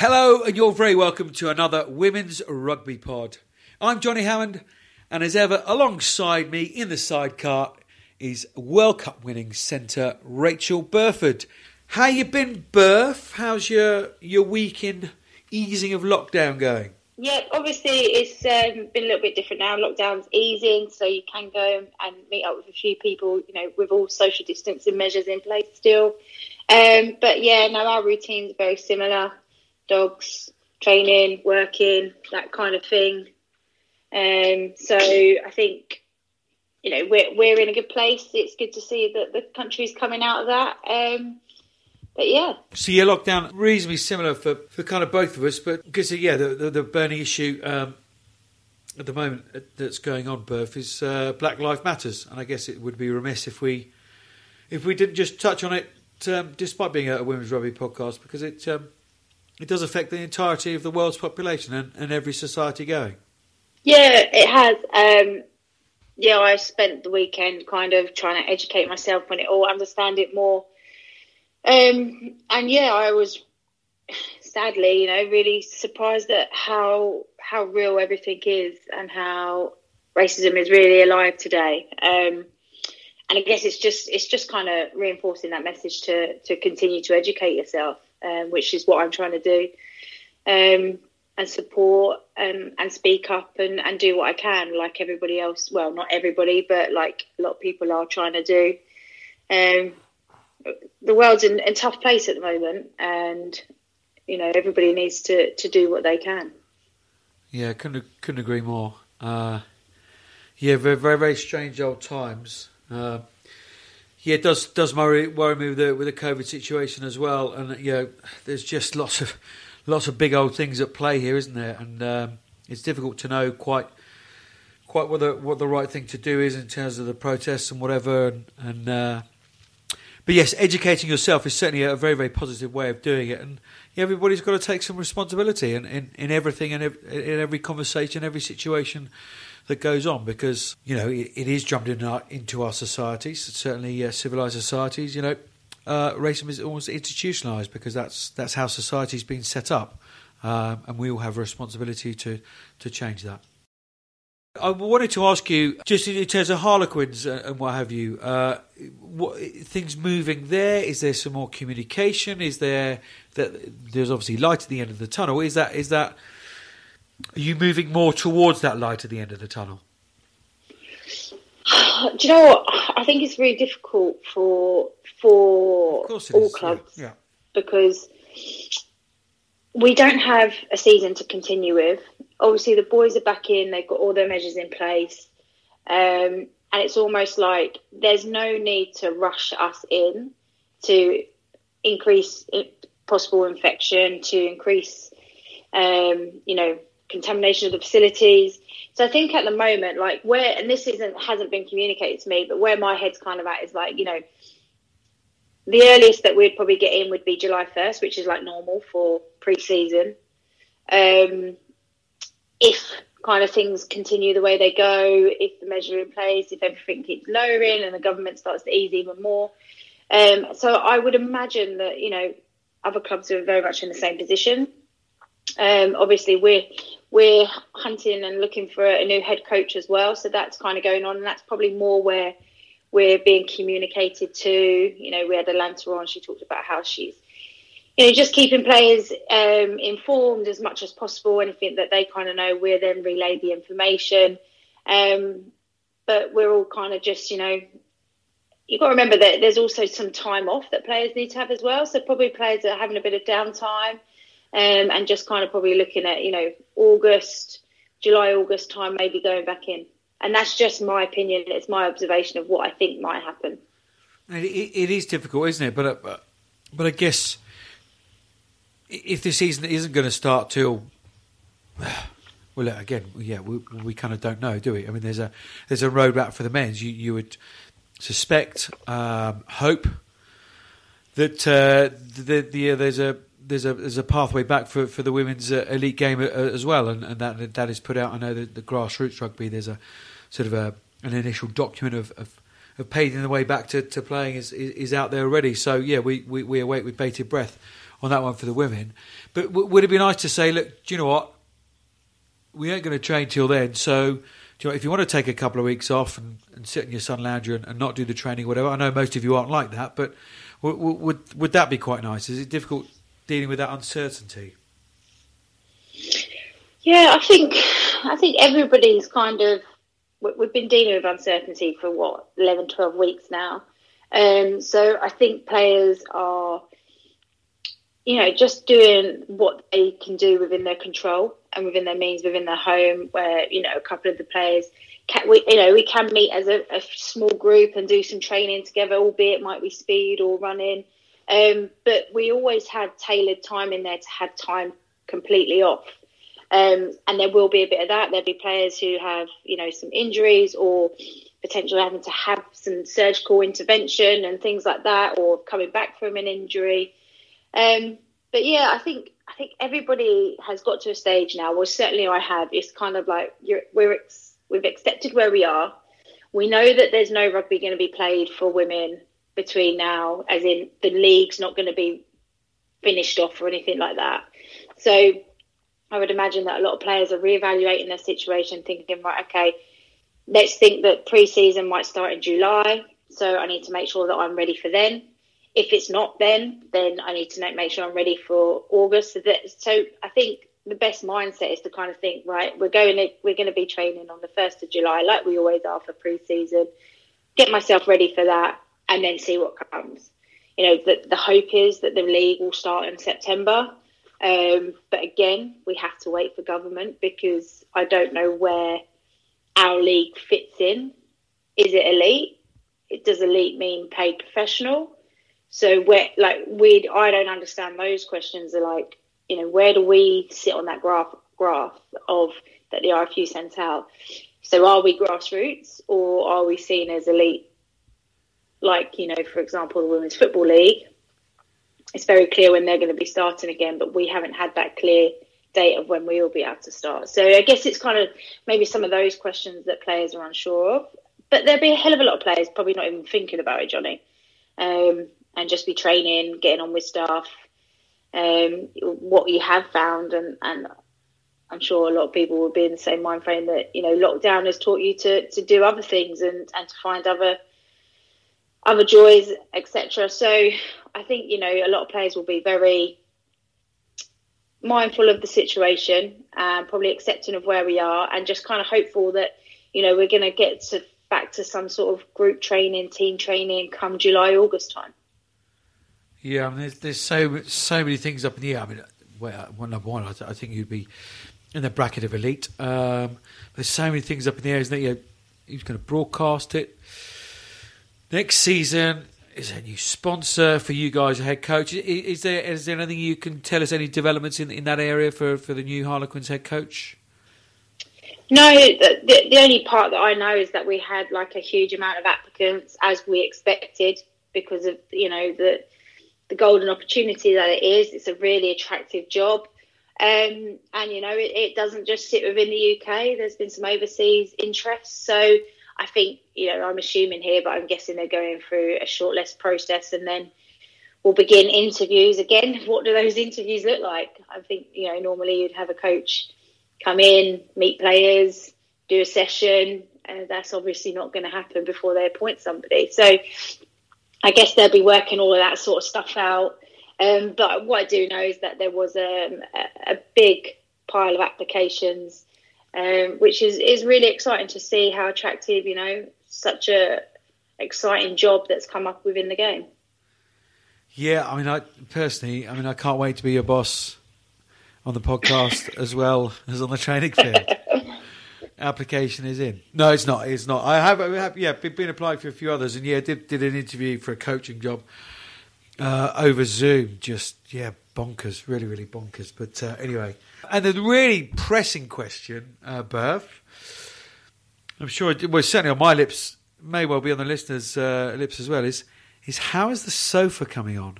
Hello, and you're very welcome to another Women's Rugby Pod. I'm Johnny Hammond, and as ever, alongside me in the sidecar is World Cup winning centre Rachel Burford. How you been, Burf? How's your your week in easing of lockdown going? Yeah, obviously it's um, been a little bit different now. Lockdown's easing, so you can go and meet up with a few people, you know, with all social distancing measures in place still. Um, but yeah, no, our routine's very similar dogs, training, working, that kind of thing. Um, so I think you know we're we're in a good place. It's good to see that the country's coming out of that. Um, but yeah. So your lockdown reasonably similar for, for kind of both of us, but because yeah, the the, the burning issue um, at the moment that's going on, Burf, is uh, Black Lives Matters, and I guess it would be remiss if we if we didn't just touch on it, um, despite being a, a women's rugby podcast, because it um, it does affect the entirety of the world's population and, and every society going. Yeah, it has. Um, yeah, I spent the weekend kind of trying to educate myself on it or understand it more. Um, and yeah, I was sadly, you know, really surprised at how how real everything is and how racism is really alive today. Um, and I guess it's just it's just kind of reinforcing that message to to continue to educate yourself um, which is what I'm trying to do, um, and support um, and speak up and, and do what I can, like everybody else. Well, not everybody, but like a lot of people are trying to do. Um, the world's in a tough place at the moment, and you know everybody needs to, to do what they can. Yeah, couldn't couldn't agree more. Uh, yeah, very very very strange old times. Uh, yeah, it does does worry worry me with the with the COVID situation as well, and you know, there's just lots of lots of big old things at play here, isn't there? And um, it's difficult to know quite quite what the what the right thing to do is in terms of the protests and whatever. And, and uh, but yes, educating yourself is certainly a very very positive way of doing it, and everybody's got to take some responsibility in, in, in everything and in every conversation, every situation that goes on because you know it, it is drummed in our, into our societies, certainly uh, civilized societies. You know, uh, racism is almost institutionalized because that's that's how society's been set up, um, and we all have a responsibility to to change that. I wanted to ask you, just in terms of Harlequins and what have you, uh, what, things moving there? Is there some more communication? Is there that there's obviously light at the end of the tunnel? Is that is that are you moving more towards that light at the end of the tunnel? Do you know what? I think it's really difficult for for all is. clubs yeah. Yeah. because we don't have a season to continue with. Obviously, the boys are back in; they've got all their measures in place, um, and it's almost like there's no need to rush us in to increase possible infection, to increase, um, you know, contamination of the facilities. So I think at the moment, like where, and this isn't hasn't been communicated to me, but where my head's kind of at is like, you know, the earliest that we'd probably get in would be July first, which is like normal for pre-season. Um, if kind of things continue the way they go, if the measure in place, if everything keeps lowering and the government starts to ease even more. Um, so I would imagine that you know other clubs are very much in the same position. Um, obviously, we're we're hunting and looking for a new head coach as well. So that's kind of going on, and that's probably more where we're being communicated to. You know, we had Atlanta on; she talked about how she's, you know, just keeping players um, informed as much as possible. Anything that they kind of know, we're then relay the information. Um, but we're all kind of just, you know, you've got to remember that there's also some time off that players need to have as well. So probably players are having a bit of downtime um, and just kind of probably looking at you know August, July, August time, maybe going back in. And that's just my opinion. It's my observation of what I think might happen. it, it is difficult, isn't it? But uh, but I guess if the season isn't going to start till well, again, yeah, we, we kind of don't know, do we? I mean, there's a there's a roadmap for the men's. You you would suspect, um, hope that uh, the, the, uh, there's a there's a there's a pathway back for, for the women's uh, elite game uh, as well, and, and that that is put out. I know that the grassroots rugby there's a sort of a an initial document of, of, of paving the way back to, to playing is, is, is out there already. So yeah, we, we, we await with bated breath on that one for the women. But w- would it be nice to say, look, do you know what? We ain't going to train till then, so you know, if you want to take a couple of weeks off and, and sit in your sun lounger and, and, not do the training, whatever. I know most of you aren't like that, but w- w- would would that be quite nice? Is it difficult dealing with that uncertainty? Yeah, I think I think everybody's kind of we've been dealing with uncertainty for what 11, 12 weeks now. Um, so I think players are, you know, just doing what they can do within their control and within their means within their home. Where you know a couple of the players, can, we you know we can meet as a, a small group and do some training together, albeit it might be speed or running. Um, but we always had tailored time in there to have time completely off. Um, and there will be a bit of that. There'll be players who have, you know, some injuries or potentially having to have some surgical intervention and things like that, or coming back from an injury. Um, but yeah, I think I think everybody has got to a stage now. Well, certainly I have. It's kind of like we're ex- we've accepted where we are. We know that there's no rugby going to be played for women between now, as in the league's not going to be finished off or anything like that. So I would imagine that a lot of players are reevaluating their situation, thinking, right, okay, let's think that pre-season might start in July, so I need to make sure that I'm ready for then. If it's not then, then I need to make sure I'm ready for August. So, that, so I think the best mindset is to kind of think, right, we're going to we're going to be training on the first of July, like we always are for pre-season. Get myself ready for that, and then see what comes. You know, the the hope is that the league will start in September. Um, but again, we have to wait for government because I don't know where our league fits in. Is it elite? It does elite mean paid professional? So where like we I don't understand those questions are like, you know, where do we sit on that graph graph of that the RFU sent out? So are we grassroots or are we seen as elite? Like, you know, for example, the Women's Football League. It's very clear when they're going to be starting again, but we haven't had that clear date of when we will be able to start. So I guess it's kind of maybe some of those questions that players are unsure of. But there'll be a hell of a lot of players probably not even thinking about it, Johnny, um, and just be training, getting on with stuff. Um, what you have found, and, and I'm sure a lot of people will be in the same mind frame that you know lockdown has taught you to to do other things and and to find other other joys, etc. So I think you know a lot of players will be very mindful of the situation and probably accepting of where we are and just kind of hopeful that you know we're going to get to back to some sort of group training team training come july august time yeah i mean there's, there's so so many things up in the air i mean well number one I, th- I think you'd be in the bracket of elite um, there's so many things up in the air isn't it? you know, going to broadcast it next season is there a new sponsor for you guys, head coach? Is, is, there is there anything you can tell us? Any developments in in that area for, for the new Harlequins head coach? No, the, the only part that I know is that we had like a huge amount of applicants as we expected because of you know the the golden opportunity that it is. It's a really attractive job. Um, and you know it, it doesn't just sit within the UK. There's been some overseas interest, so I think, you know, I'm assuming here, but I'm guessing they're going through a shortlist process and then we'll begin interviews again. What do those interviews look like? I think, you know, normally you'd have a coach come in, meet players, do a session. and that's obviously not going to happen before they appoint somebody. So I guess they'll be working all of that sort of stuff out. Um, but what I do know is that there was um, a, a big pile of applications um, which is, is really exciting to see how attractive, you know, such a exciting job that's come up within the game. Yeah, I mean, I personally, I mean, I can't wait to be your boss on the podcast as well as on the training field. Application is in. No, it's not. It's not. I have, I have yeah, been applying for a few others, and yeah, did did an interview for a coaching job uh, over Zoom. Just yeah, bonkers, really, really bonkers. But uh, anyway, and the really pressing question, uh, I'm sure it was certainly on my lips, may well be on the listeners' uh, lips as well, is, is how is the sofa coming on?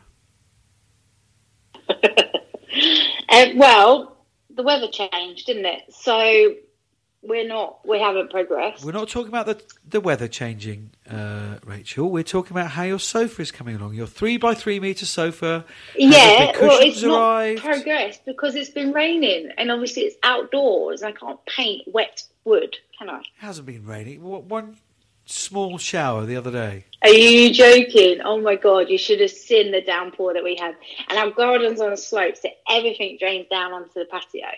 uh, well, the weather changed, didn't it? So we're not. We haven't progressed. We're not talking about the the weather changing, uh, Rachel. We're talking about how your sofa is coming along. Your three by three meter sofa. Yeah, well, it's arrived. not progressed because it's been raining, and obviously it's outdoors. I can't paint wet wood, can I? It hasn't been raining. What one small shower the other day. Are you joking? Oh my god, you should have seen the downpour that we had. And our garden's on a slope, so everything drains down onto the patio.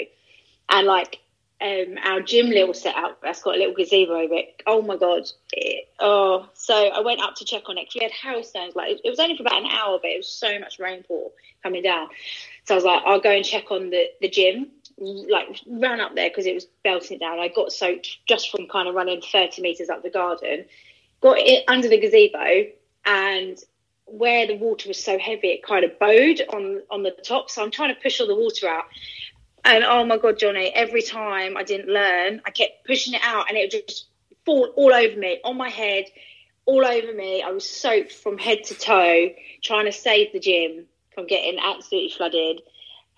And like um, our gym little setup that's got a little gazebo over it. Oh my god! It, oh, so I went up to check on it. We had hailstones. Like it, it was only for about an hour, but it was so much rainfall coming down. So I was like, I'll go and check on the the gym. Like ran up there because it was belting down. I got soaked just from kind of running thirty meters up the garden. Got it under the gazebo and where the water was so heavy, it kind of bowed on on the top. So I'm trying to push all the water out. And oh my god, Johnny! Every time I didn't learn, I kept pushing it out, and it would just fall all over me, on my head, all over me. I was soaked from head to toe, trying to save the gym from getting absolutely flooded.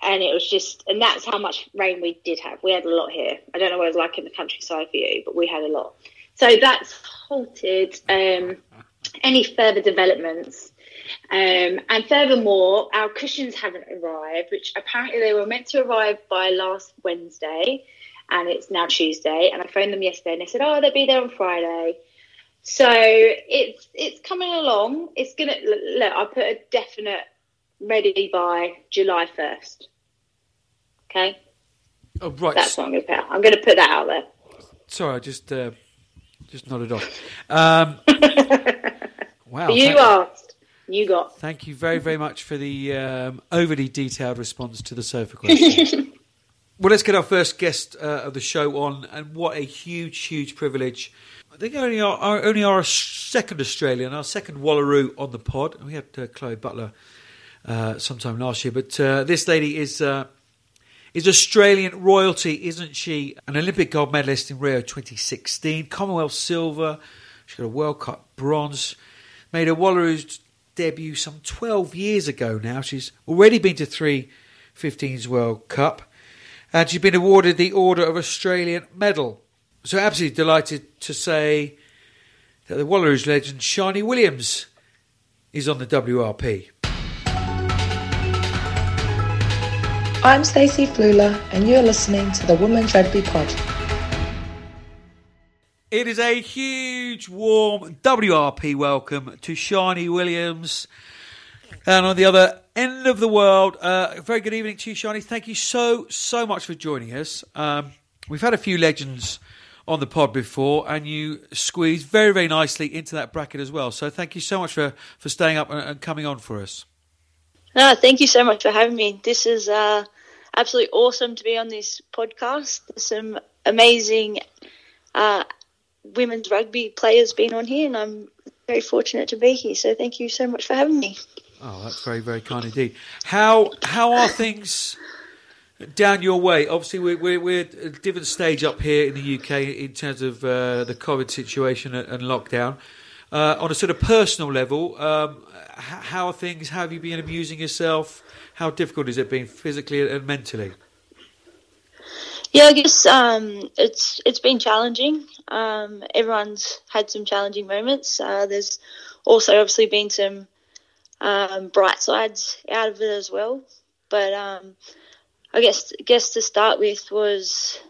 And it was just, and that's how much rain we did have. We had a lot here. I don't know what it was like in the countryside for you, but we had a lot. So that's halted um, any further developments um, and furthermore, our cushions haven't arrived, which apparently they were meant to arrive by last Wednesday, and it's now Tuesday. And I phoned them yesterday, and they said, "Oh, they'll be there on Friday." So it's it's coming along. It's gonna look. I put a definite ready by July first. Okay. Oh right. That's what I'm going to put. I'm going to put that out there. Sorry, I just uh, just nodded off. Um, wow. You asked. You got. Thank you very, very much for the um, overly detailed response to the sofa question. well, let's get our first guest uh, of the show on, and what a huge, huge privilege. I think only our, only our second Australian, our second Wallaroo on the pod. We had uh, Chloe Butler uh, sometime last year, but uh, this lady is uh, is Australian royalty, isn't she? An Olympic gold medalist in Rio 2016, Commonwealth silver. She got a World Cup bronze. Made a Wallaroos debut some 12 years ago now. She's already been to three 15s World Cup and she's been awarded the Order of Australian Medal. So absolutely delighted to say that the Wallaroos legend Sharni Williams is on the WRP. I'm Stacey Fluhler and you're listening to the Women's Rugby Pod. It is a huge, warm WRP welcome to Sharni Williams. And on the other end of the world, uh, very good evening to you, Sharni. Thank you so, so much for joining us. Um, we've had a few legends on the pod before, and you squeezed very, very nicely into that bracket as well. So thank you so much for, for staying up and, and coming on for us. No, thank you so much for having me. This is uh, absolutely awesome to be on this podcast. There's some amazing uh, women's rugby players been on here, and I'm very fortunate to be here. So thank you so much for having me. Oh, that's very, very kind indeed. How how are things down your way? Obviously, we're, we're, we're at a different stage up here in the UK in terms of uh, the COVID situation and lockdown. Uh, on a sort of personal level, um, how are things? How have you been amusing yourself? How difficult has it been physically and mentally? Yeah, I guess um, it's it's been challenging. Um, everyone's had some challenging moments. Uh, there's also obviously been some um, bright sides out of it as well. But um, I guess guess to start with was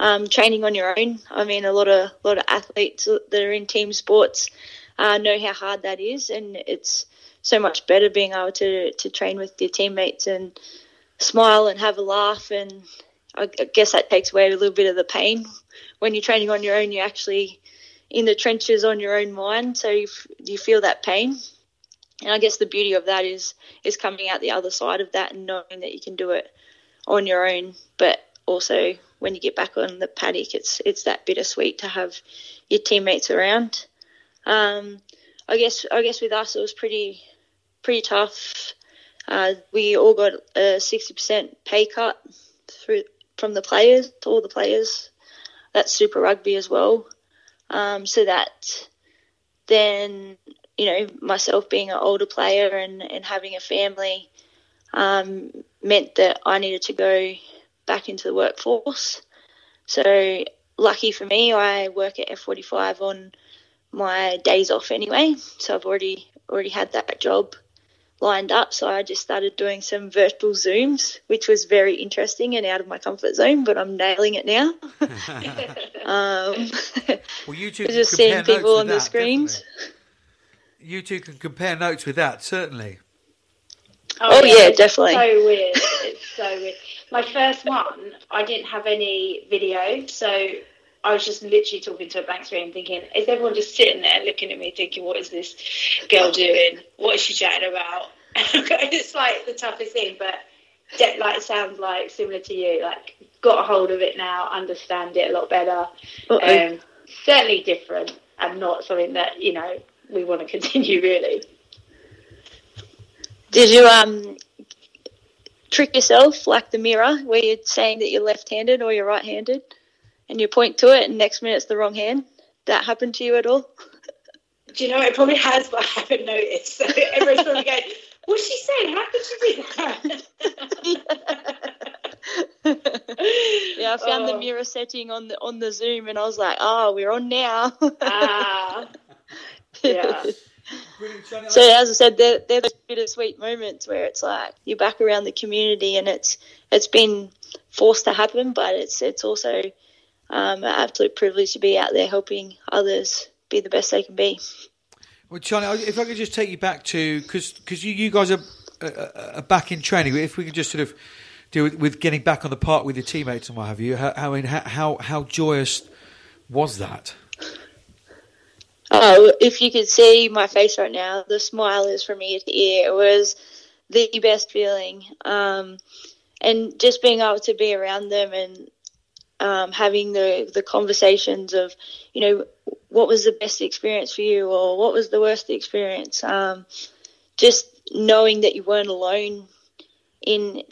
um, training on your own. I mean, a lot of lot of athletes that are in team sports uh, know how hard that is, and it's so much better being able to to train with your teammates and smile and have a laugh and I guess that takes away a little bit of the pain. When you're training on your own, you're actually in the trenches on your own mind, so you, you feel that pain. And I guess the beauty of that is is coming out the other side of that and knowing that you can do it on your own. But also when you get back on the paddock, it's it's that bittersweet to have your teammates around. Um, I guess I guess with us it was pretty pretty tough. Uh, we all got a sixty percent pay cut through from the players, to all the players. That's Super Rugby as well. Um, so that then, you know, myself being an older player and, and having a family um, meant that I needed to go back into the workforce. So lucky for me, I work at F45 on my days off anyway, so I've already already had that job lined up. So I just started doing some virtual Zooms, which was very interesting and out of my comfort zone, but I'm nailing it now. um, well, you two just seeing people on the that, screens. You two can compare notes with that, certainly. Oh, oh yeah, yeah definitely. So weird. It's so weird. My first one, I didn't have any video, so I was just literally talking to a blank screen, thinking, is everyone just sitting there looking at me, thinking, what is this girl doing? What is she chatting about? it's like the toughest thing, but like sounds like similar to you. Like got a hold of it now, understand it a lot better. Um, certainly different, and not something that you know we want to continue really. Did you um trick yourself like the mirror, where you're saying that you're left-handed or you're right-handed? And you point to it, and next minute it's the wrong hand. That happened to you at all? Do you know it probably has, but I haven't noticed. So everyone's probably going, "What's she saying? How could she do that?" yeah, I found oh. the mirror setting on the on the Zoom, and I was like, "Oh, we're on now." ah, yeah. so as I said, they're, they're those bittersweet moments where it's like you're back around the community, and it's it's been forced to happen, but it's it's also um, an absolute privilege to be out there helping others be the best they can be. Well, Sharni, if I could just take you back to because you, you guys are, are, back in training. If we could just sort of deal with, with, getting back on the park with your teammates and what have you, how mean, how, how joyous was that? Oh, if you could see my face right now, the smile is from ear to ear. It was the best feeling, um, and just being able to be around them and um, having the the conversations of, you know, what was the best experience for you or what was the worst experience. Um, just knowing that you weren't alone in,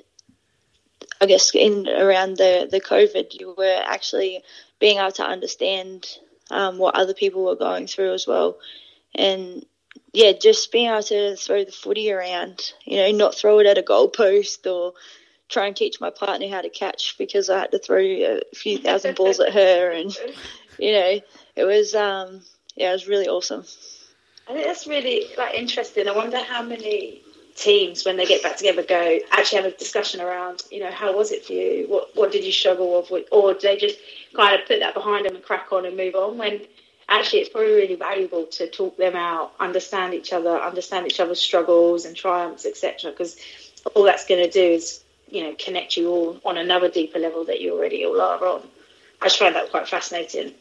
I guess, in around the the COVID, you were actually being able to understand um, what other people were going through as well, and yeah, just being able to throw the footy around, you know, not throw it at a goalpost or try and teach my partner how to catch because I had to throw a few thousand balls at her, and you know, it was um, yeah, it was really awesome. I think that's really like interesting. I wonder how many teams, when they get back together, go actually have a discussion around, you know, how was it for you? What what did you struggle with? Or do they just kind of put that behind them and crack on and move on? When actually, it's probably really valuable to talk them out, understand each other, understand each other's struggles and triumphs, etc. Because all that's going to do is you know connect you all on another deeper level that you already all are on. I just find that quite fascinating.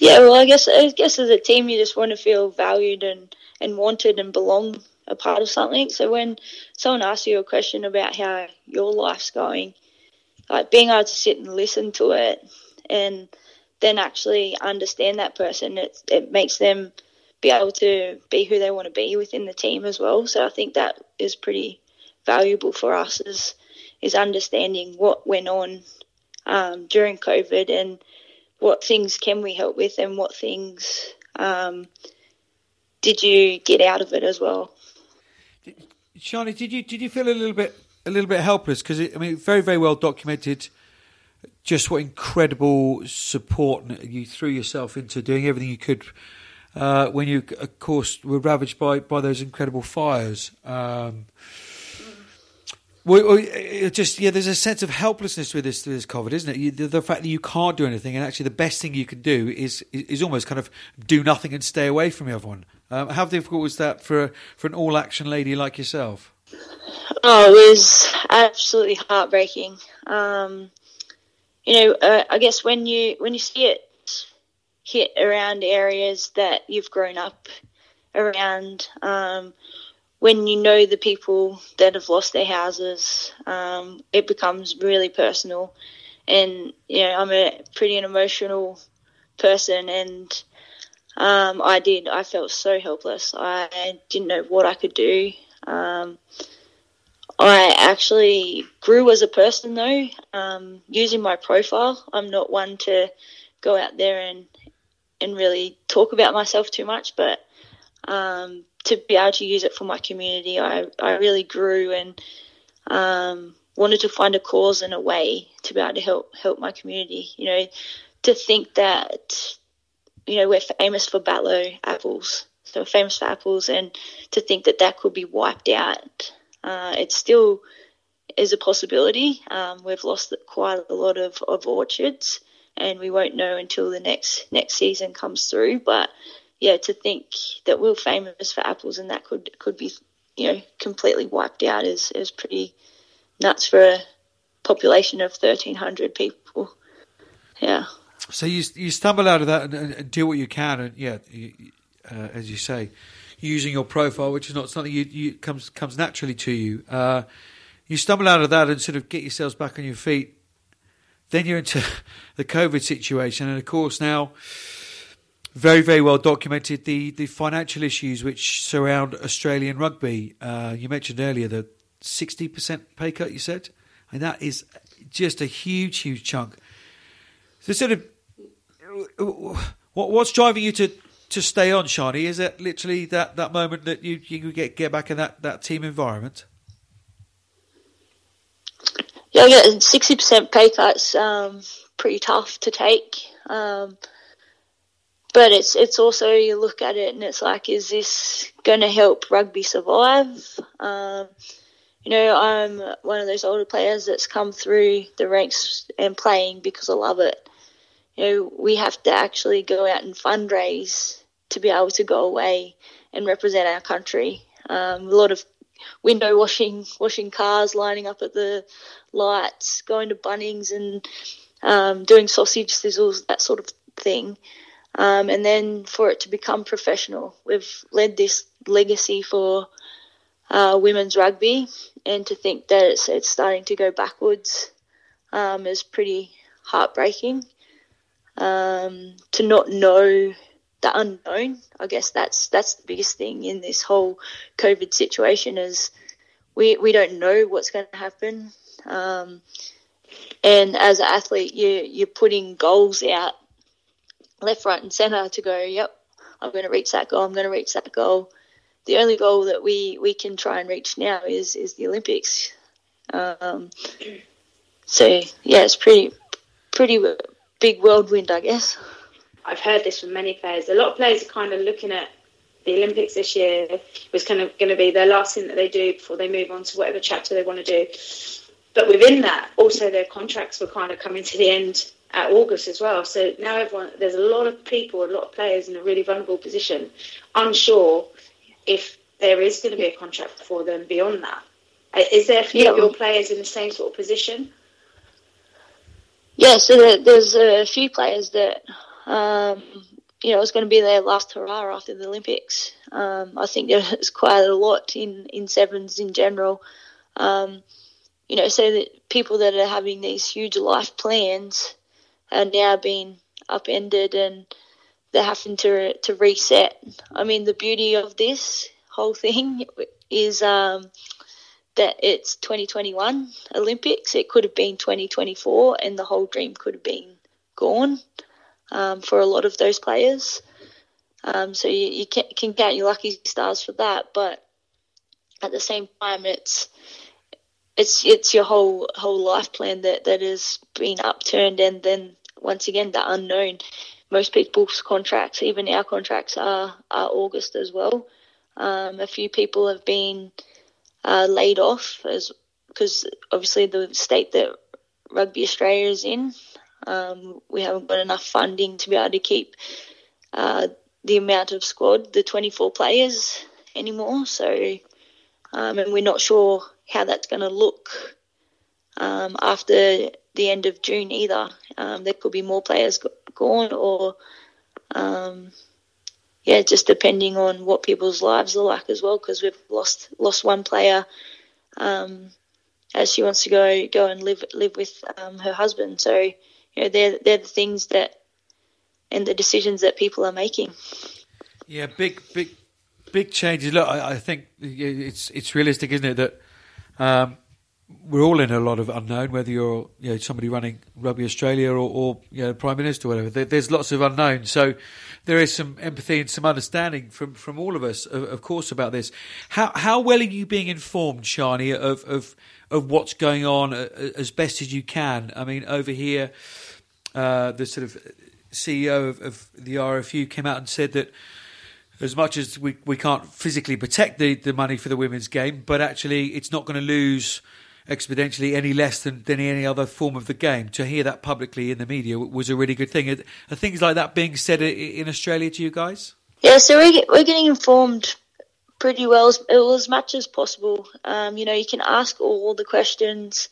Yeah, well, I guess I guess as a team, you just want to feel valued and and wanted and belong a part of something. So when someone asks you a question about how your life's going, like being able to sit and listen to it and then actually understand that person, it it makes them be able to be who they want to be within the team as well. So I think that is pretty valuable for us is is understanding what went on um, during COVID and what things can we help with and what things um, did you get out of it as well. Sharni, did you did you feel a little bit a little bit helpless because I mean very very well documented just what incredible support you threw yourself into doing everything you could uh, when you of course were ravaged by by those incredible fires. Um, well, just yeah, there's a sense of helplessness with this with this COVID, isn't it? You, the, the, fact that you can't do anything, and actually the best thing you can do is is almost kind of do nothing and stay away from everyone. Um, how difficult was that for for an all action lady like yourself? Oh, it was absolutely heartbreaking. Um, you know, uh, I guess when you when you see it hit around areas that you've grown up around. Um, when you know the people that have lost their houses, um, it becomes really personal. And you know, I'm a pretty an emotional person, and um, I did. I felt so helpless. I didn't know what I could do. Um, I actually grew as a person, though, um, using my profile. I'm not one to go out there and and really talk about myself too much, but um, to be able to use it for my community, I, I really grew and um, wanted to find a cause and a way to be able to help help my community. You know, to think that you know we're famous for Batlow apples, so famous for apples, and to think that that could be wiped out, uh, it still is a possibility. Um, we've lost quite a lot of, of orchards, and we won't know until the next next season comes through. But yeah, to think that we're famous for apples and that could could be you know completely wiped out is is pretty nuts for a population of thirteen hundred people. Yeah. So you you stumble out of that and, and do what you can, and yeah, uh, as you say, using your profile, which is not something you, you comes comes naturally to you. Uh, you stumble out of that and sort of get yourselves back on your feet. Then you're into the COVID situation, and of course now very, very well documented the, the financial issues which surround Australian rugby. Uh, you mentioned earlier the 60% pay cut, you said, and that is just a huge, huge chunk. So, sort of, what, what's driving you to, to stay on, Sharni? Is it literally that, that moment that you, you get, get back in that, that team environment? Yeah, yeah, 60% pay cuts um, pretty tough to take. Um, but it's it's also you look at it and it's like, is this going to help rugby survive? Um, you know, I'm one of those older players that's come through the ranks and playing because I love it. You know, we have to actually go out and fundraise to be able to go away and represent our country. Um, a lot of window washing, washing cars, lining up at the lights, going to Bunnings and um, doing sausage sizzles, that sort of thing. Um, and then for it to become professional, we've led this legacy for uh, women's rugby, and to think that it's, it's starting to go backwards um, is pretty heartbreaking. Um, to not know the unknown, I guess that's that's the biggest thing in this whole COVID situation is we we don't know what's going to happen. Um, and as an athlete, you you're putting goals out left, right, and centre to go. Yep, I'm going to reach that goal. I'm going to reach that goal. The only goal that we, we can try and reach now is is the Olympics. Um, so yeah, it's pretty pretty big whirlwind, I guess. I've heard this from many players. A lot of players are kind of looking at the Olympics this year was kind of going to be their last thing that they do before they move on to whatever chapter they want to do. But within that, also their contracts were kind of coming to the end at August as well. So now everyone, there's a lot of people, a lot of players in a really vulnerable position, unsure if there is going to be a contract for them beyond that. Uh, there a few yeah. of your players in the same sort of position? Yeah, so there's a few players that, um, you know, it's going to be their last hurrah after the Olympics. Um, I think there's quite a lot in, in sevens in general. Um, you know, so that people that are having these huge life plans are now being upended and they're having to to reset. I mean, the beauty of this whole thing is um, that it's 2021 Olympics. It could have been 2024, and the whole dream could have been gone um, for a lot of those players. Um, so you, you can, can count your lucky stars for that, but at the same time, it's it's it's your whole whole life plan that that has been upturned, and then once again the unknown. Most people's contracts, even our contracts, are are August as well. Um, a few people have been uh, laid off as because obviously the state that Rugby Australia is in, um, we haven't got enough funding to be able to keep uh, the amount of squad, the 24 players anymore. So, um, and we're not sure how that's going to look um, after the end of June either. Um, there could be more players gone, or um, yeah, just depending on what people's lives are like as well. Because we've lost lost one player um, as she wants to go go and live live with um, her husband. So you know, they're they're the things that and the decisions that people are making. Yeah, big big big changes. Look, I, I think it's it's realistic, isn't it, that um, we're all in a lot of unknown, whether you're you know, somebody running Rugby Australia or, or you know, Prime Minister or whatever. There, there's lots of unknown. So there is some empathy and some understanding from, from all of us, of, of, course, about this. How how well are you being informed, Sharni, of, of, of what's going on uh, as best as you can? I mean, over here, uh, the sort of CEO of, of, the RFU, came out and said that as much as we, we can't physically protect the, the money for the women's game, but actually it's not going to lose exponentially any less than, than any other form of the game. To hear that publicly in the media was a really good thing. Are, things like that being said in Australia to you guys? Yeah, so we're, we're getting informed pretty well as, as much as possible. Um, you know, you can ask all the questions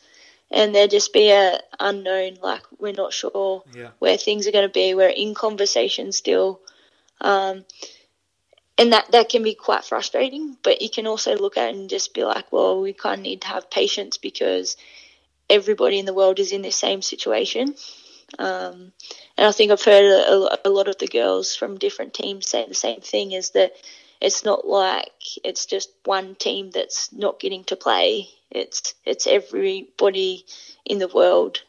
and there just be a unknown, like we're not sure yeah. where things are going to be. We're in conversation still. Um, and that, that can be quite frustrating, but you can also look at it and just be like, well, we kind of need to have patience because everybody in the world is in the same situation. Um, and I think I've heard a, a, lot of the girls from different teams say the same thing is that it's not like it's just one team that's not getting to play. It's it's everybody in the world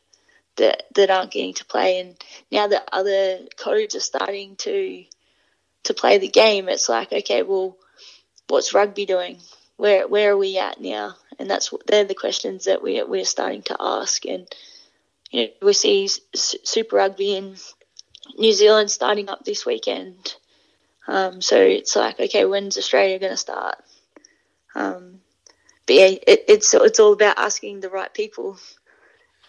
that that aren't getting to play. And now that other codes are starting to to play the game, it's like okay, well, what's rugby doing? Where where are we at now? And that's they're the questions that we we're starting to ask. And you know, we see Super Rugby in New Zealand starting up this weekend. Um, so it's like, okay, when's Australia going to start? Um, but yeah, it, it's it's all about asking the right people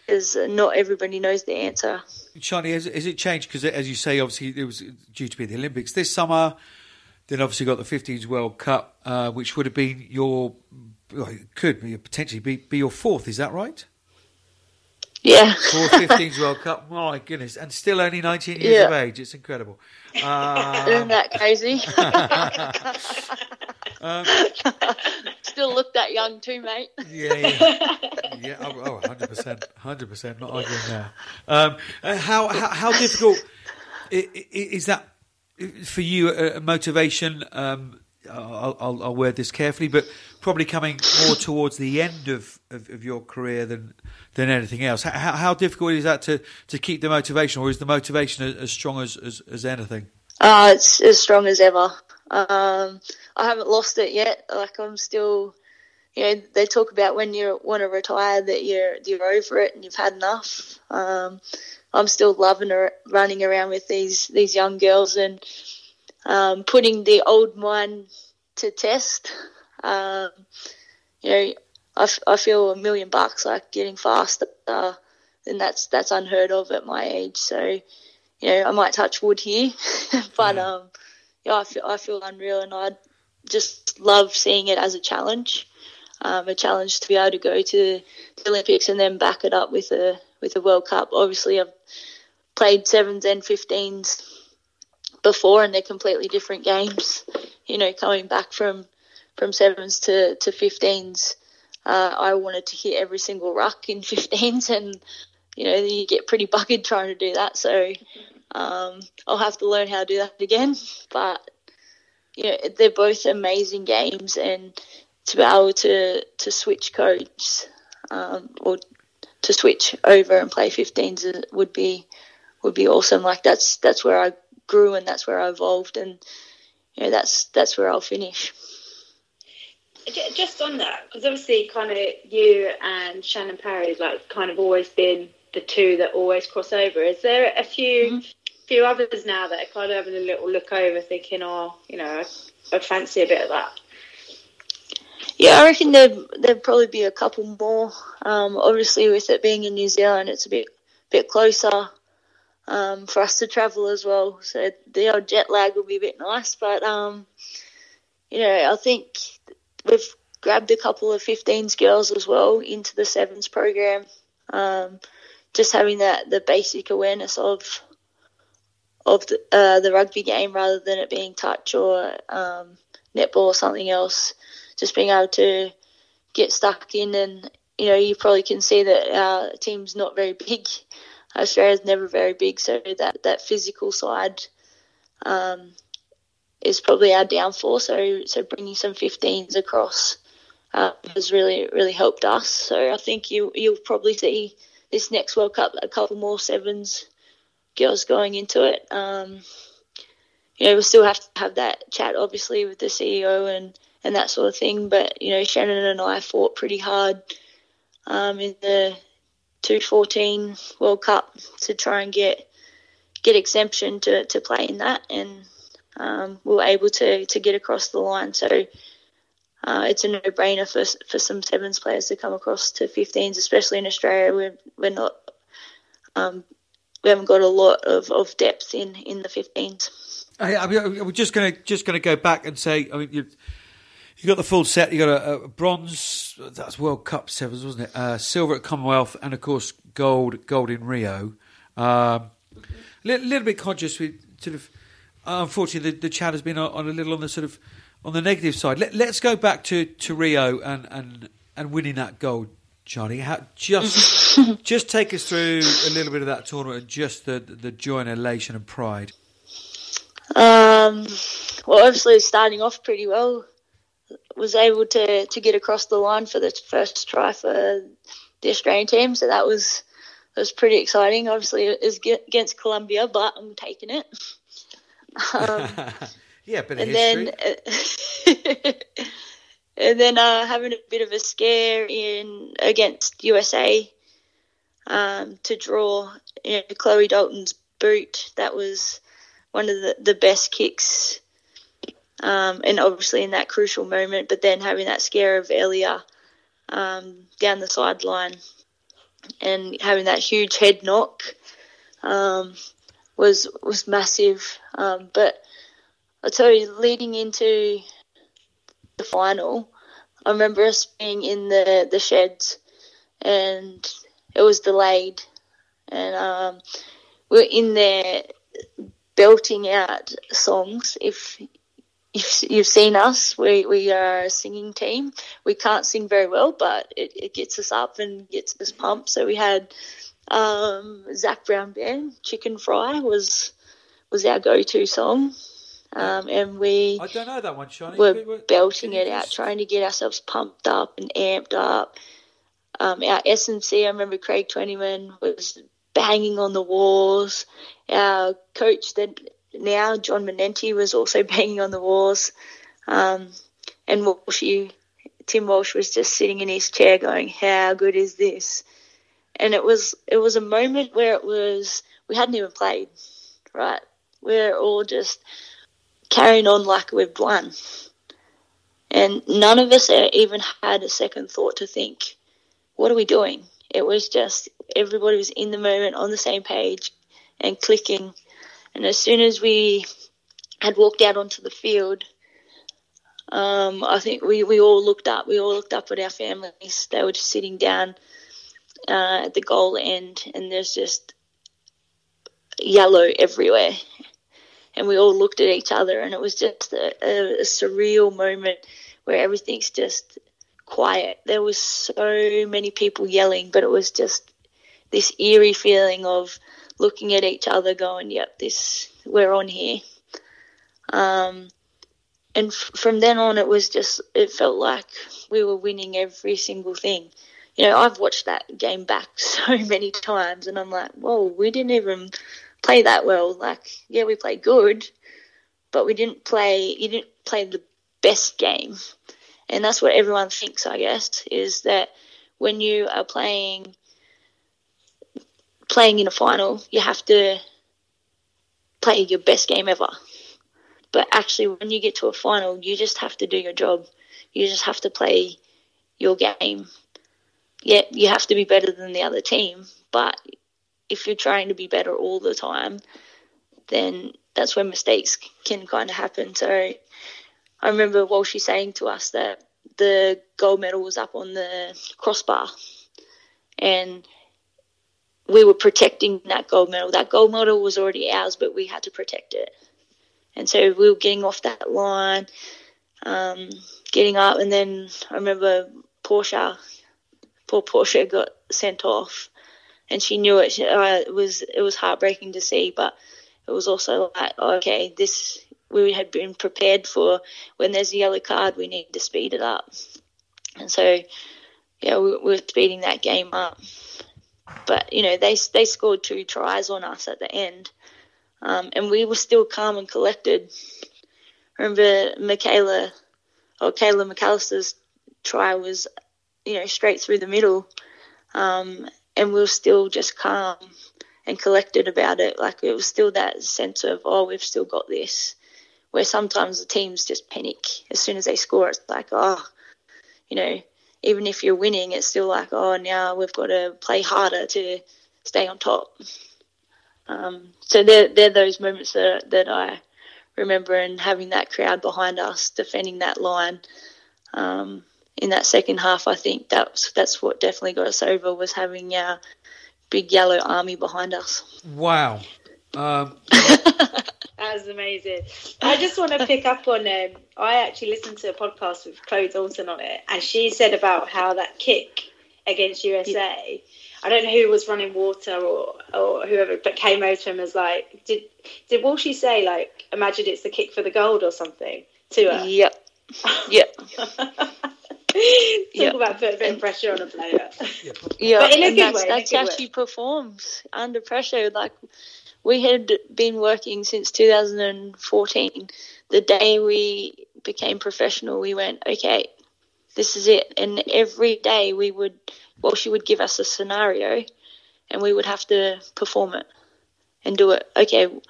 because not everybody knows the answer. Sharni, has, has it changed? Because as you say, obviously it was due to be the Olympics this summer. Then obviously got the 15s World Cup, uh, which would have been your, well, could be potentially be, be your fourth. Is that right? Yeah. Fourth 15s World Cup. My goodness, and still only 19 years yeah. of age. It's incredible. Um, Isn't that crazy? um, still look that young too, mate. Yeah, yeah, yeah. Oh, 100 percent, hundred percent. Not arguing there. Um, uh, how, how how difficult is that for you? A motivation. Um, I'll, I'll, I'll, word this carefully, but probably coming more towards the end of, of, of your career than than anything else. How, how, difficult is that to, to keep the motivation, or is the motivation as, strong as, as, as anything? Uh, it's as strong as ever. Um, I haven't lost it yet. Like I'm still, you know, they talk about when you want to retire that you're you're over it and you've had enough. Um, I'm still loving running around with these these young girls and um, putting the old mind to test. Um, you know, I, f- I feel a million bucks like getting faster, uh, and that's that's unheard of at my age. So, you know, I might touch wood here, but yeah. um, yeah, I feel I feel unreal, and I just love seeing it as a challenge, um, a challenge to be able to go to the Olympics and then back it up with a with a World Cup. Obviously, I've played sevens and fifteens before, and they're completely different games. You know, coming back from from sevens to to fifteens, uh, I wanted to hit every single ruck in fifteens, and you know, you get pretty bucketed trying to do that. So um, I'll have to learn how to do that again. But you know, they're both amazing games, and to be able to to switch codes um, or to switch over and play 15s would be would be awesome. Like that's that's where I grew and that's where I evolved, and you know that's that's where I'll finish. Just on that, because obviously, kind of you and Shannon Parry, like, kind of always been the two that always cross over. Is there a few mm-hmm few others now that are kind of having a little look over, thinking, oh, you know, I, fancy a bit of that. Yeah, I reckon there there'd probably be a couple more. Um, obviously, with it being in New Zealand, it's a bit bit closer um, for us to travel as well. So the old jet lag will be a bit nice, but um, you know, I think we've grabbed a couple of 15s girls as well into the sevens program. Um, just having that the basic awareness of of the, uh, the rugby game rather than it being touch or um, netball or something else. Just being able to get stuck in, and you know, you probably can see that our team's not very big. Australia's never very big, so that that physical side um, is probably our downfall. So so bringing some 15s across uh, has really really helped us. So I think you you'll probably see this next World Cup a couple more sevens girls going into it. Um, you know, we'll still have to have that chat, obviously, with the CEO and, and that sort of thing. But, you know, Shannon and I fought pretty hard um, in the 214 World Cup to try and get get exemption to, to play in that, and um, we were able to, to get across the line. So uh, it's a no brainer for for some sevens players to come across to 15s, especially in Australia. We're we're not um, we haven't got a lot of, of depth in, in the 15s. I, I mean, we're just going to just going to go back and say, I mean, you you got the full set. You got a, a bronze. That's World Cup sevens, wasn't it? Uh, silver at Commonwealth, and of course gold gold in Rio. Um, a little, little bit conscious. We sort of unfortunately the, the chat has been on, on, a little on the sort of on the negative side. Let, us go back to, to Rio and, and and winning that gold, Johnny. How, just just take us through a little bit of that tournament and just the the joy and elation and pride. Um, well, obviously starting off pretty well, was able to to get across the line for the first try for the Australian team, so that was that was pretty exciting. Obviously, it was against Colombia, but I'm taking it. Um, yeah, but and history. then and then uh, having a bit of a scare in against USA um, to draw you know, Chloe Dalton's boot. That was one of the, the best kicks. Um, and obviously in that crucial moment, but then having that scare of Ellia um, down the sideline and having that huge head knock um, was was massive. Um, but I tell you, leading into the final, I remember us being in the the sheds, and it was delayed, and um, we are in there belting out songs. If if you've seen us, we, we are a singing team. We can't sing very well, but it, it gets us up and gets us pumped. So we had um, Zac Brown Band, Chicken Fry was was our go to song. Um, and we I don't know that one, We're belting it out, trying to get ourselves pumped up and amped up. Um, our SMC, I remember Craig Twentyman was banging on the walls. Our coach that now, John Manenti, was also banging on the walls. Um, and Walshy, Tim Walsh was just sitting in his chair going, How good is this? And it was it was a moment where it was we hadn't even played, right? We're all just carrying on like we've won. And none of us even had a second thought to think, what are we doing? It was just everybody was in the moment on the same page and clicking. And as soon as we had walked out onto the field, um, I think we, we all looked up. We all looked up at our families. They were just sitting down uh, at the goal end, and there's just yellow everywhere. And we all looked at each other, and it was just a, a, a surreal moment where everything's just quiet. There was so many people yelling, but it was just this eerie feeling of looking at each other, going, "Yep, this we're on here." Um, and f- from then on, it was just it felt like we were winning every single thing. You know, I've watched that game back so many times, and I'm like, "Whoa, we didn't even play that well." Like, yeah, we played good, but we didn't play. You didn't play the best game and that's what everyone thinks, I guess, is that when you are playing playing in a final, you have to play your best game ever. But actually, when you get to a final, you just have to do your job. You just have to play your game. Yeah, you have to be better than the other team, but if you're trying to be better all the time, then that's when mistakes can kind of happen. So I remember Walshy saying to us that the gold medal was up on the crossbar and we were protecting that gold medal. That gold medal was already ours, but we had to protect it. And so we were getting off that line, um, getting up, and then I remember Portia, poor Portia got sent off, and she knew it. Uh, it was it was heartbreaking to see, but it was also like, okay, this we had been prepared for when there's a yellow card, we need to speed it up. And so, yeah, we, we were speeding that game up. But you know, they they scored two tries on us at the end, um, and we were still calm and collected. Remember Michaela, or Kayla McAlister's try was, you know, straight through the middle, um, and we were still just calm and collected about it. Like it was still that sense of, oh, we've still got this. Where sometimes the teams just panic as soon as they score. It's like, oh, you know, even if you're winning, it's still like, oh, now we've got to play harder to stay on top. Um, so they're, they're those moments that, that I remember and having that crowd behind us defending that line. Um, in that second half, I think that's that's what definitely got us over was having our big yellow army behind us. Wow. Um, That was amazing. I just want to pick up on. Um, I actually listened to a podcast with Chloe Dalton on it, and she said about how that kick against USA. I don't know who was running water or, or whoever, but came over to him as like, did did Walshy say like, imagine it's the kick for the gold or something to her? Yep. Yep. Talk Yeah. about putting a bit of pressure on a player. Yeah, But in a and good that's, way, in a that's good how way. she performs under pressure. Like we had been working since 2014. The day we became professional, we went, okay, this is it. And every day we would, well, she would give us a scenario, and we would have to perform it and do it. Okay, all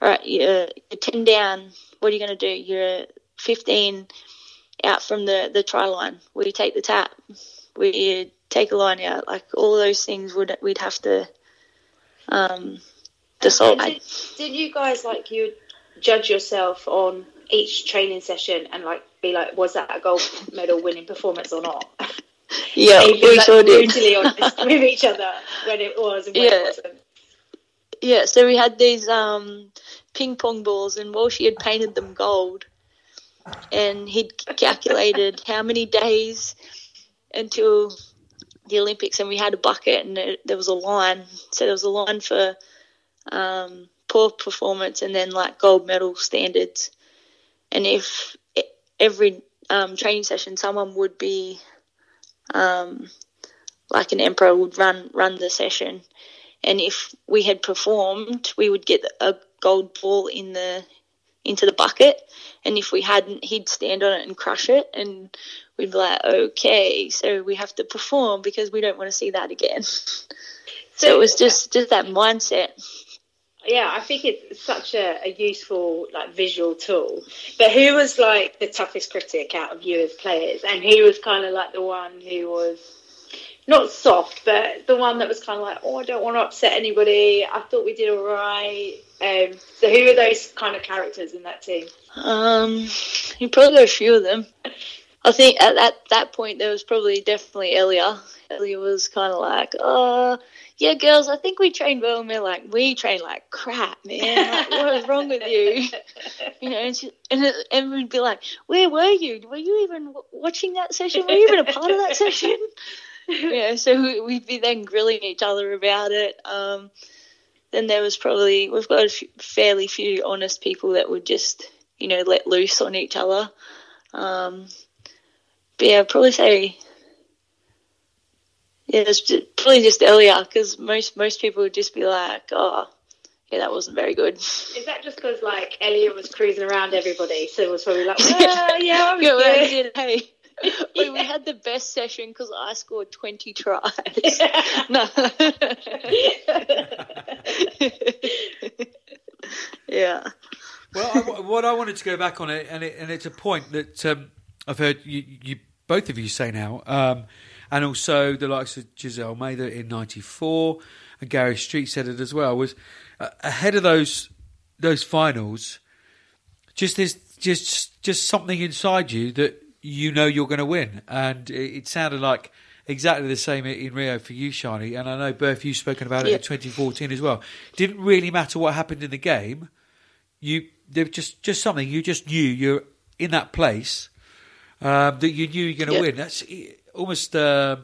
right, you're, you're 10 down. What are you going to do? You're 15 out from the, the try line. You take the tap? You take a line out? Like all those things would we'd have to um, decide. Did, did you guys like you judge yourself on each training session and like be like, was that a gold medal winning performance or not? Yeah, we like, sure did. brutally honest with each other when it was and when Yeah. it wasn't. Yeah, so we had these um, ping pong balls, and Walshy had painted them gold, and he'd calculated how many days until the Olympics, and we had a bucket, and it, there was a line. So there was a line for um, poor performance, and then like gold medal standards. And if every um, training session, someone would be um, like an emperor would run run the session and if we had performed, we would get a gold ball in the into the bucket, and if we hadn't, he'd stand on it and crush it, and we'd be like, okay, so we have to perform because we don't want to see that again. so it was just just that mindset. Yeah, I think it's such a, a useful like visual tool. But who was like the toughest critic out of you as players, and who was kind of like the one who was not soft, but the one that was kind of like, oh, I don't want to upset anybody. I thought we did all right. Um, so who are those kind of characters in that team? Um, you probably a few of them. I think at that that point there was probably definitely Ellia. Ellia was kind of like, oh, yeah, girls, I think we trained well. And we're like, we train like crap, man. Like, what is wrong with you? You know, and, she, and, and we'd be like, where were you? Were you even watching that session? Were you even a part of that session? yeah, so we- we'd be then grilling each other about it. Um, then there was probably we've got a f- fairly few honest people that would just you know let loose on each other. Um, but yeah, I'd probably say yeah, it's ju- probably just earlier because most most people would just be like, oh, yeah, that wasn't very good. Is that just because like Ellia was cruising around everybody, so it was probably like, well, yeah, I was Yeah, well, good. did, hey. But we had the best session because I scored 20 tries. no. yeah. Well, I, what I wanted to go back on it, and it, and it's a point that um, I've heard you, you both of you say now, um, and also the likes of Giselle Mather in '94 and Gary Street said it as well. Was uh, ahead of those those finals, just this, just just something inside you that you know you're going to win, and it, it sounded like. Exactly the same in Rio for you, Sharni, and I know Burf, you've spoken about it Yeah. in 2014 as well. Didn't really matter what happened in the game you there was just just something you just knew you're in that place um, that you knew you're going to Yeah. win. That's almost uh,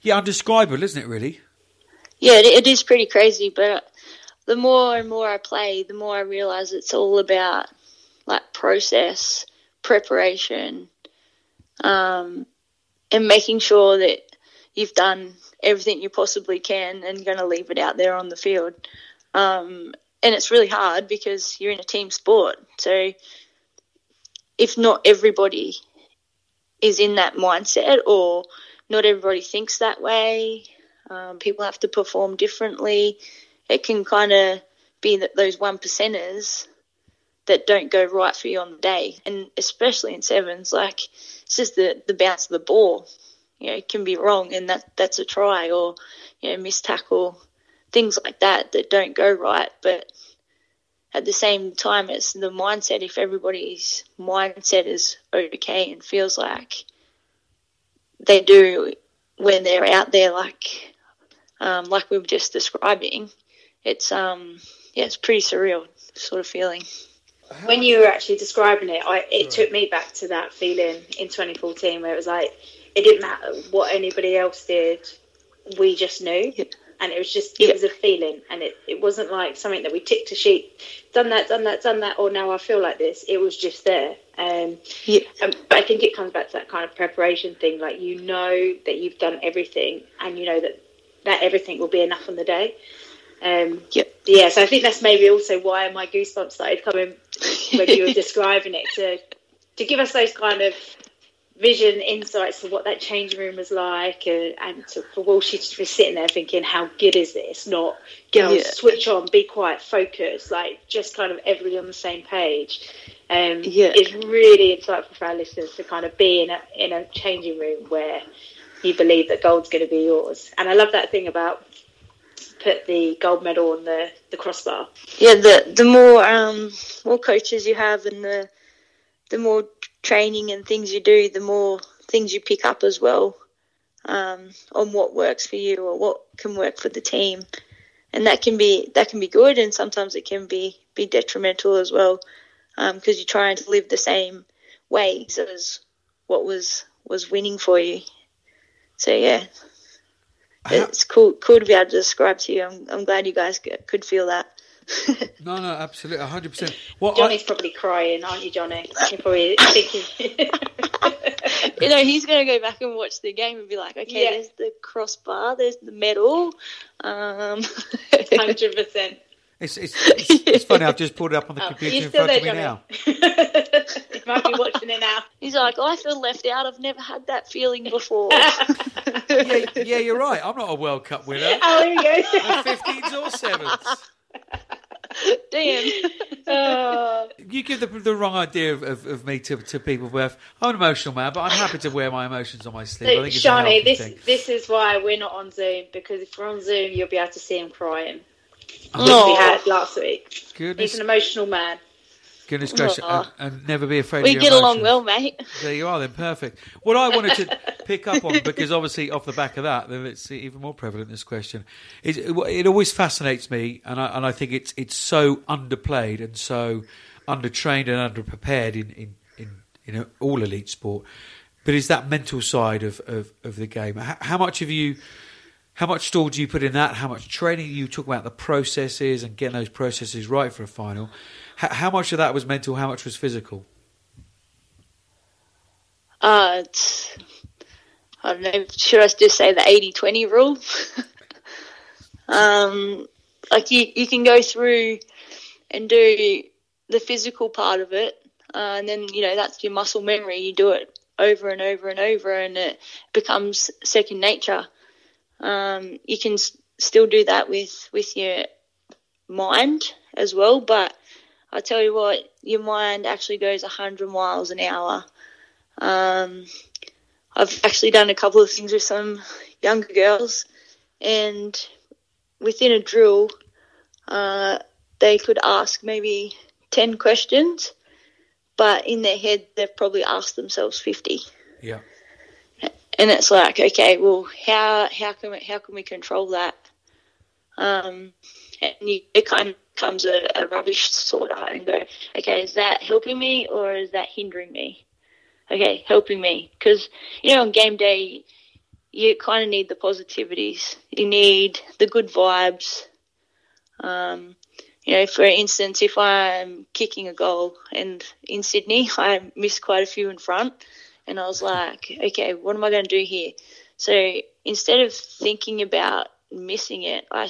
yeah, undescribable, isn't it? Really? Yeah, it, is pretty crazy, but the more and more I play, the more I realize it's all about like process, preparation, um, and making sure that you've done everything you possibly can and going to leave it out there on the field. Um, and it's really hard because you're in a team sport. So if not everybody is in that mindset or not everybody thinks that way, Um, people have to perform differently. It can kind of be that those one percenters that don't go right for you on the day, and especially in sevens, like it's just the the bounce of the ball. You know, it can be wrong, and that that's a try, or you know, miss tackle, things like that that don't go right. But at the same time, it's the mindset. If everybody's mindset is okay and feels like they do when they're out there, like um, like we were just describing, it's um yeah, it's pretty surreal sort of feeling. When you were actually describing it, I, it took me back to that feeling in 2014 where it was like it didn't matter what anybody else did, we just knew. Yeah. And it was just, it Yeah. was a feeling. And it, it wasn't like something that we ticked a sheet, done that, done that, done that, or now I feel like this. It was just there. Um, Yeah. um, but I think it comes back to that kind of preparation thing. Like, you know that you've done everything and you know that, that everything will be enough on the day. Um, Yep. yeah, so I think that's maybe also why my goosebumps started coming when you were describing it to to give us those kind of vision insights to what that changing room was like and, and to, for Walshy to be sitting there thinking how good is this not girls Yeah. switch on be quiet focus like just kind of everybody on the same page um, Yeah. it's really insightful for our listeners to kind of be in a, in a changing room where you believe that gold's going to be yours and I love that thing about put the gold medal on the, the crossbar yeah, the the more um more coaches you have and the the more training and things you do, the more things you pick up as well um, on what works for you or what can work for the team, and that can be that can be good, and sometimes it can be be detrimental as well because you're trying to live the same ways as what was was winning for you. So yeah, How- it's cool cool to be able to describe to you. I'm I'm glad you guys could feel that. No, no, absolutely, hundred percent. Johnny's I, probably crying, aren't you, Johnny? You're probably thinking. you know, he's going to go back and watch the game and be like, okay, Yeah. there's the crossbar, there's the medal. Um, Hundred percent. it's, it's, it's, it's funny. I've just pulled it up on the computer You're in front there, of me now. Johnny. you might be watching it now. he's like, I feel left out. I've never had that feeling before. Yeah, yeah, you're right. I'm not a World Cup winner. Oh, here we go. The 15s or sevens. Damn. Oh, You give the, the wrong idea of, of, of me to, to people. With I'm an emotional man, but I'm happy to wear my emotions on my sleeve. I so, think Sharni, healthy this thing. this is why we're not on Zoom because if we're on Zoom, you'll be able to see him crying. Oh. Which we had last week. He's an emotional man. Goodness gracious, and, ah. and never be afraid. we of your get along well, mate. There you are, then perfect. What I wanted to pick up on, because obviously off the back of that, then it's even more prevalent. This question is it always fascinates me, and I and I think it's it's so underplayed and so undertrained and underprepared in in in, in all elite sport. But is that mental side of, of, of the game? How, how much of you? How much store do you put in that? How much training you talk about the processes and getting those processes right for a final? How, much of that was mental? How much was physical? Uh, I don't know. Should I just say the 80-20 rule? um, like you, you can go through and do the physical part of it, uh, and then you know that's your muscle memory. You do it over and over and over, and it becomes second nature. Um, you can s- still do that with with your mind as well, but I tell you what, your mind actually goes 100 miles an hour. Um, I've actually done a couple of things with some younger girls, and within a drill, uh, they could ask maybe 10 questions, but in their head, they've probably asked themselves 50. Yeah. And it's like, okay, well, how how can we, how can we control that? Um, and you, it kind of becomes a, a rubbish sorter and go, okay, is that helping me or is that hindering me? Okay, helping me because you know on game day you kind of need the positivities. You need the good vibes. Um, you know, for instance, if I'm kicking a goal and in Sydney I missed quite a few in front, and I was like, okay, what am I going to do here? So instead of thinking about missing it, I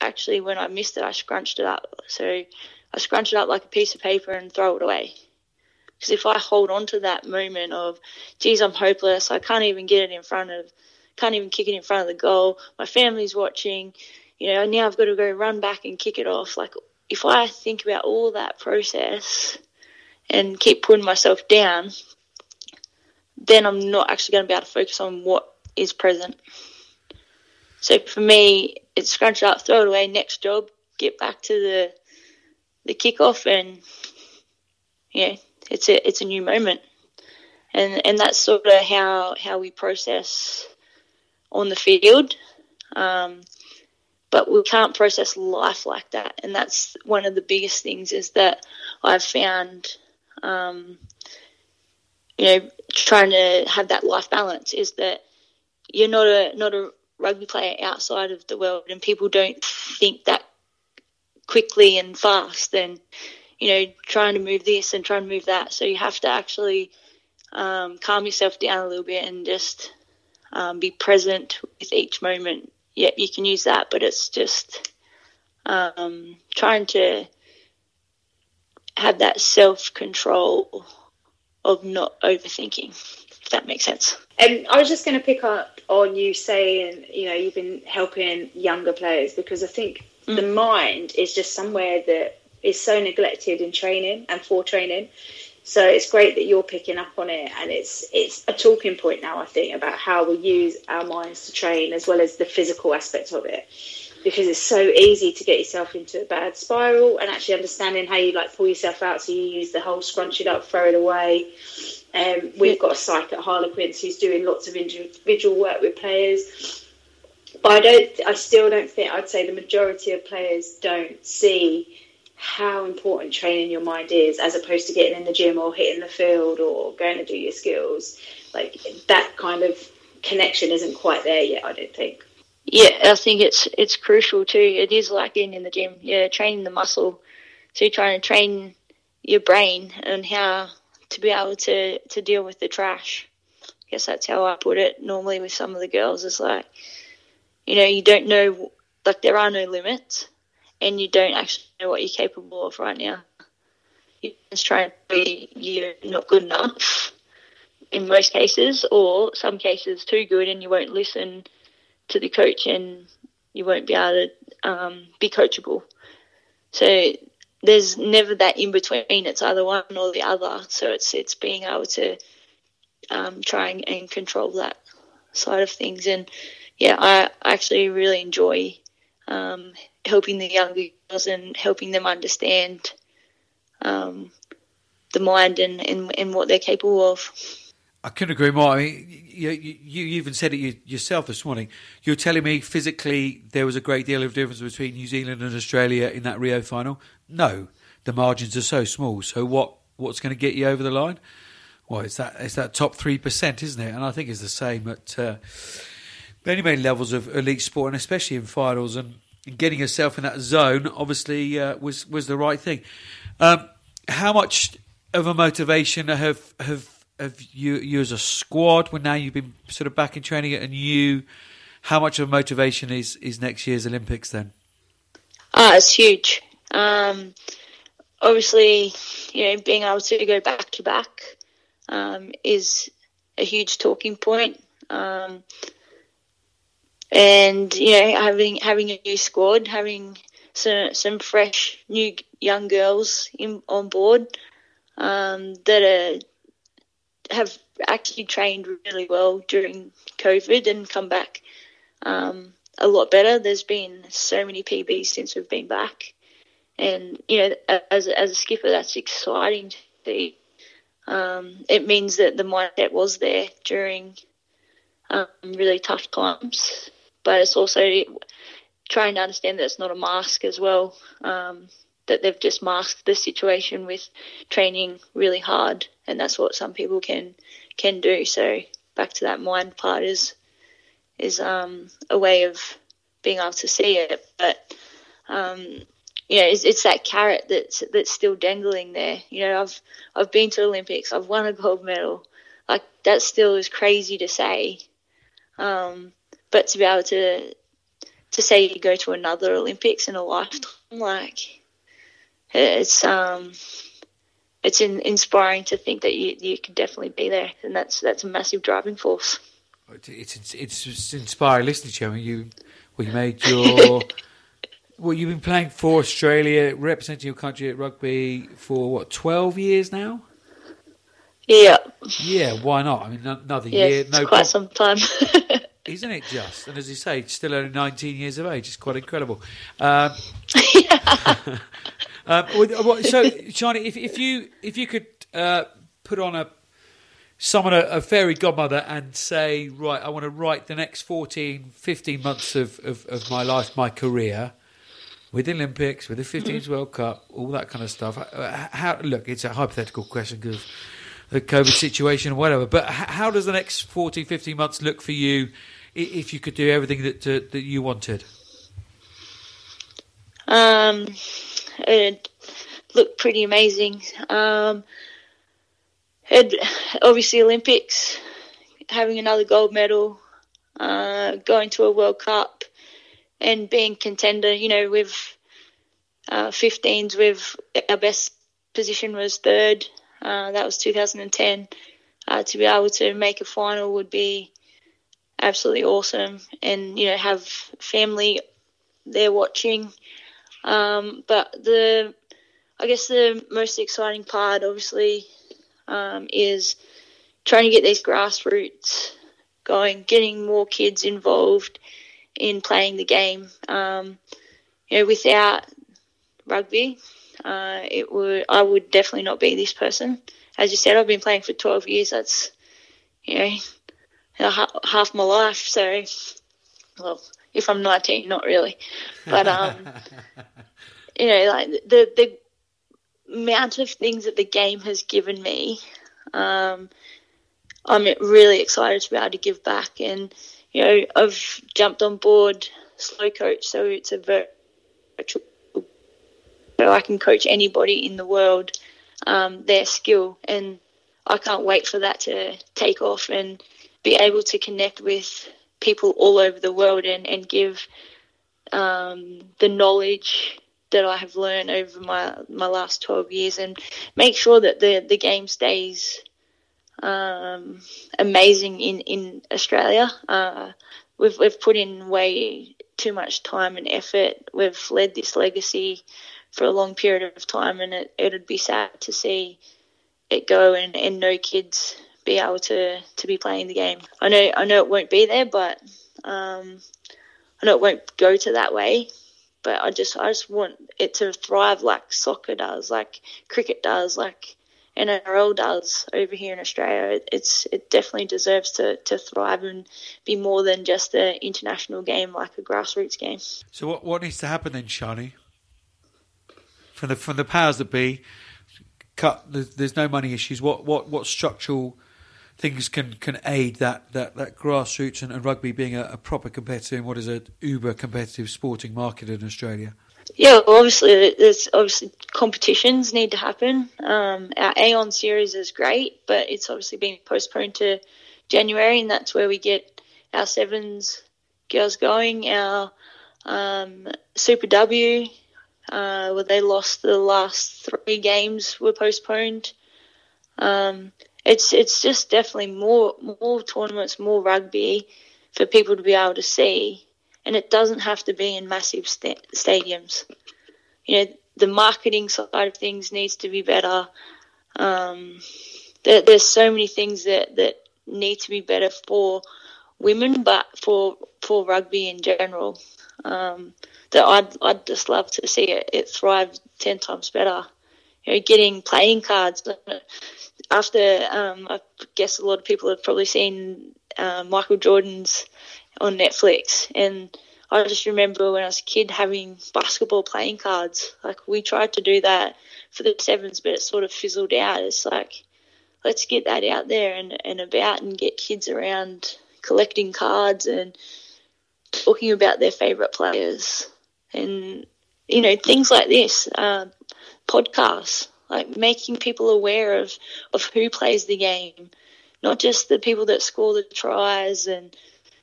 actually, when I missed it, I scrunched it up. So I scrunch it up like a piece of paper and throw it away. Because if I hold on to that moment of, geez, I'm hopeless, I can't even get it in front of, can't even kick it in front of the goal. My family's watching. You know, now I've got to go run back and kick it off. Like, if I think about all that process and keep putting myself down, then I'm not actually going to be able to focus on what is present. So for me, it's scrunch it up, throw it away, next job, get back to the the kickoff, and yeah, it's a it's a new moment, and and that's sort of how how we process on the field. Um, but we can't process life like that, and that's one of the biggest things is that I've found. Um, you know, trying to have that life balance is that you're not a not a rugby player outside of the world, and people don't think that quickly and fast. And you know, trying to move this and trying to move that, so you have to actually um, calm yourself down a little bit and just um, be present with each moment. yeah you can use that, but it's just um, trying to have that self control of not overthinking, if that makes sense. And I was just going to pick up on you saying, you know, you've been helping younger players because I think mm. the mind is just somewhere that is so neglected in training and for training. So it's great that you're picking up on it, and it's it's a talking point now. I think about how we use our minds to train, as well as the physical aspect of it because it's so easy to get yourself into a bad spiral and actually understanding how you like pull yourself out so you use the whole scrunch it up throw it away um, we've got a psych at harlequins who's doing lots of individual work with players but i don't i still don't think i'd say the majority of players don't see how important training your mind is as opposed to getting in the gym or hitting the field or going to do your skills like that kind of connection isn't quite there yet i don't think yeah, I think it's it's crucial too. It is like being in the gym. Yeah, training the muscle. So you're trying to train your brain and how to be able to to deal with the trash. I guess that's how I put it. Normally with some of the girls, it's like, you know, you don't know, like there are no limits, and you don't actually know what you're capable of right now. You're just trying to be you're not good enough in most cases, or some cases too good, and you won't listen to the coach and you won't be able to um, be coachable. So there's never that in between. It's either one or the other. So it's it's being able to um, try and, and, control that side of things. And yeah, I actually really enjoy um, helping the younger girls and helping them understand um, the mind and, and, and what they're capable of. I couldn't agree more. I mean, you, you, you even said it yourself this morning. You were telling me physically there was a great deal of difference between New Zealand and Australia in that Rio final. No, the margins are so small. So what? What's going to get you over the line? Well, it's that it's that top three percent, isn't it? And I think it's the same at uh, many many levels of elite sport, and especially in finals. And getting yourself in that zone obviously uh, was was the right thing. Um, how much of a motivation have have have you you as a squad when now you've been sort of back in training and you how much of a motivation is is next year's Olympics then? Ah, it's huge. Um, obviously, you know, being able to go back to back um, is a huge talking point. Um, and you know, having having a new squad, having some some fresh new young girls in, on board um, that are have actually trained really well during COVID and come back um, a lot better. There's been so many PBs since we've been back, and you know, as as a skipper, that's exciting to see. Um, it means that the mindset was there during um, really tough times, but it's also trying to understand that it's not a mask as well. That they've just masked the situation with training really hard, and that's what some people can can do. So back to that mind part is is um, a way of being able to see it, but um, you know, it's, it's that carrot that's that's still dangling there. You know, I've I've been to Olympics, I've won a gold medal, like that still is crazy to say, um, but to be able to to say you go to another Olympics in a lifetime, like it's um, it's in, inspiring to think that you you can definitely be there, and that's that's a massive driving force. it's it's, it's inspiring listening to you. I mean, you made your well, you've been playing for Australia, representing your country at rugby for what twelve years now. Yeah. Yeah, why not? I mean, another yeah, year, no quite some time. Isn't it just? And as you say, still only 19 years of age. It's quite incredible. Um, um, so, Sharni, if, if you if you could uh, put on a summon a, a, fairy godmother and say, right, I want to write the next 14, 15 months of, of, of my life, my career, with the Olympics, with the 15s mm-hmm. World Cup, all that kind of stuff. Uh, how, look, it's a hypothetical question because the COVID situation or whatever. But how does the next 14, 15 months look for you if you could do everything that uh, that you wanted? Um, it looked pretty amazing. Um, obviously Olympics, having another gold medal, uh, going to a World Cup, and being contender. You know, with uh, 15s, with our best position was third. Uh, that was 2010. Uh, to be able to make a final would be absolutely awesome, and you know have family there watching. Um, but the, I guess the most exciting part, obviously, um, is trying to get these grassroots going, getting more kids involved in playing the game. Um, you know, without rugby, uh, it would I would definitely not be this person. As you said, I've been playing for 12 years. That's you know half my life. So, well, if I'm 19, not really, but um, you know, like the the amount of things that the game has given me, um, I'm really excited to be able to give back. And you know, I've jumped on board Slow Coach, so it's a virtual so I can coach anybody in the world um, their skill, and I can't wait for that to take off and be able to connect with people all over the world and and give um, the knowledge that I have learned over my my last twelve years and make sure that the the game stays um, amazing in in Australia. Uh, we've we've put in way too much time and effort. We've led this legacy for a long period of time, and it it'd be sad to see it go and, and no kids be able to, to be playing the game. I know I know it won't be there, but um, I know it won't go to that way. But I just I just want it to thrive like soccer does, like cricket does, like NRL does over here in Australia. It's it definitely deserves to, to thrive and be more than just an international game, like a grassroots game. So what what needs to happen then, Sharni? from the from the powers that be. Cut. There's, there's no money issues. What what what structural things can, can aid that, that, that grassroots and, and rugby being a, a, proper competitor in what is an uber competitive sporting market in Australia? Yeah, well, obviously, there's obviously competitions need to happen. Um, our Aon series is great, but it's obviously been postponed to January, and that's where we get our sevens girls going. Our um, Super W uh, where they lost the last three games were postponed. Um, it's it's just definitely more more tournaments, more rugby for people to be able to see, and it doesn't have to be in massive st- stadiums. You know, the marketing side of things needs to be better. Um, there, there's so many things that that need to be better for women, but for for rugby in general. Um, that I'd I'd just love to see it, it thrive ten times better. You know, getting playing cards. After um, I guess a lot of people have probably seen uh, Michael Jordan's on Netflix, and I just remember when I was a kid having basketball playing cards. Like we tried to do that for the sevens, but it sort of fizzled out. It's like let's get that out there and, and about and get kids around collecting cards and talking about their favourite players and you know things like this, uh, podcasts, like making people aware of of who plays the game, not just the people that score the tries and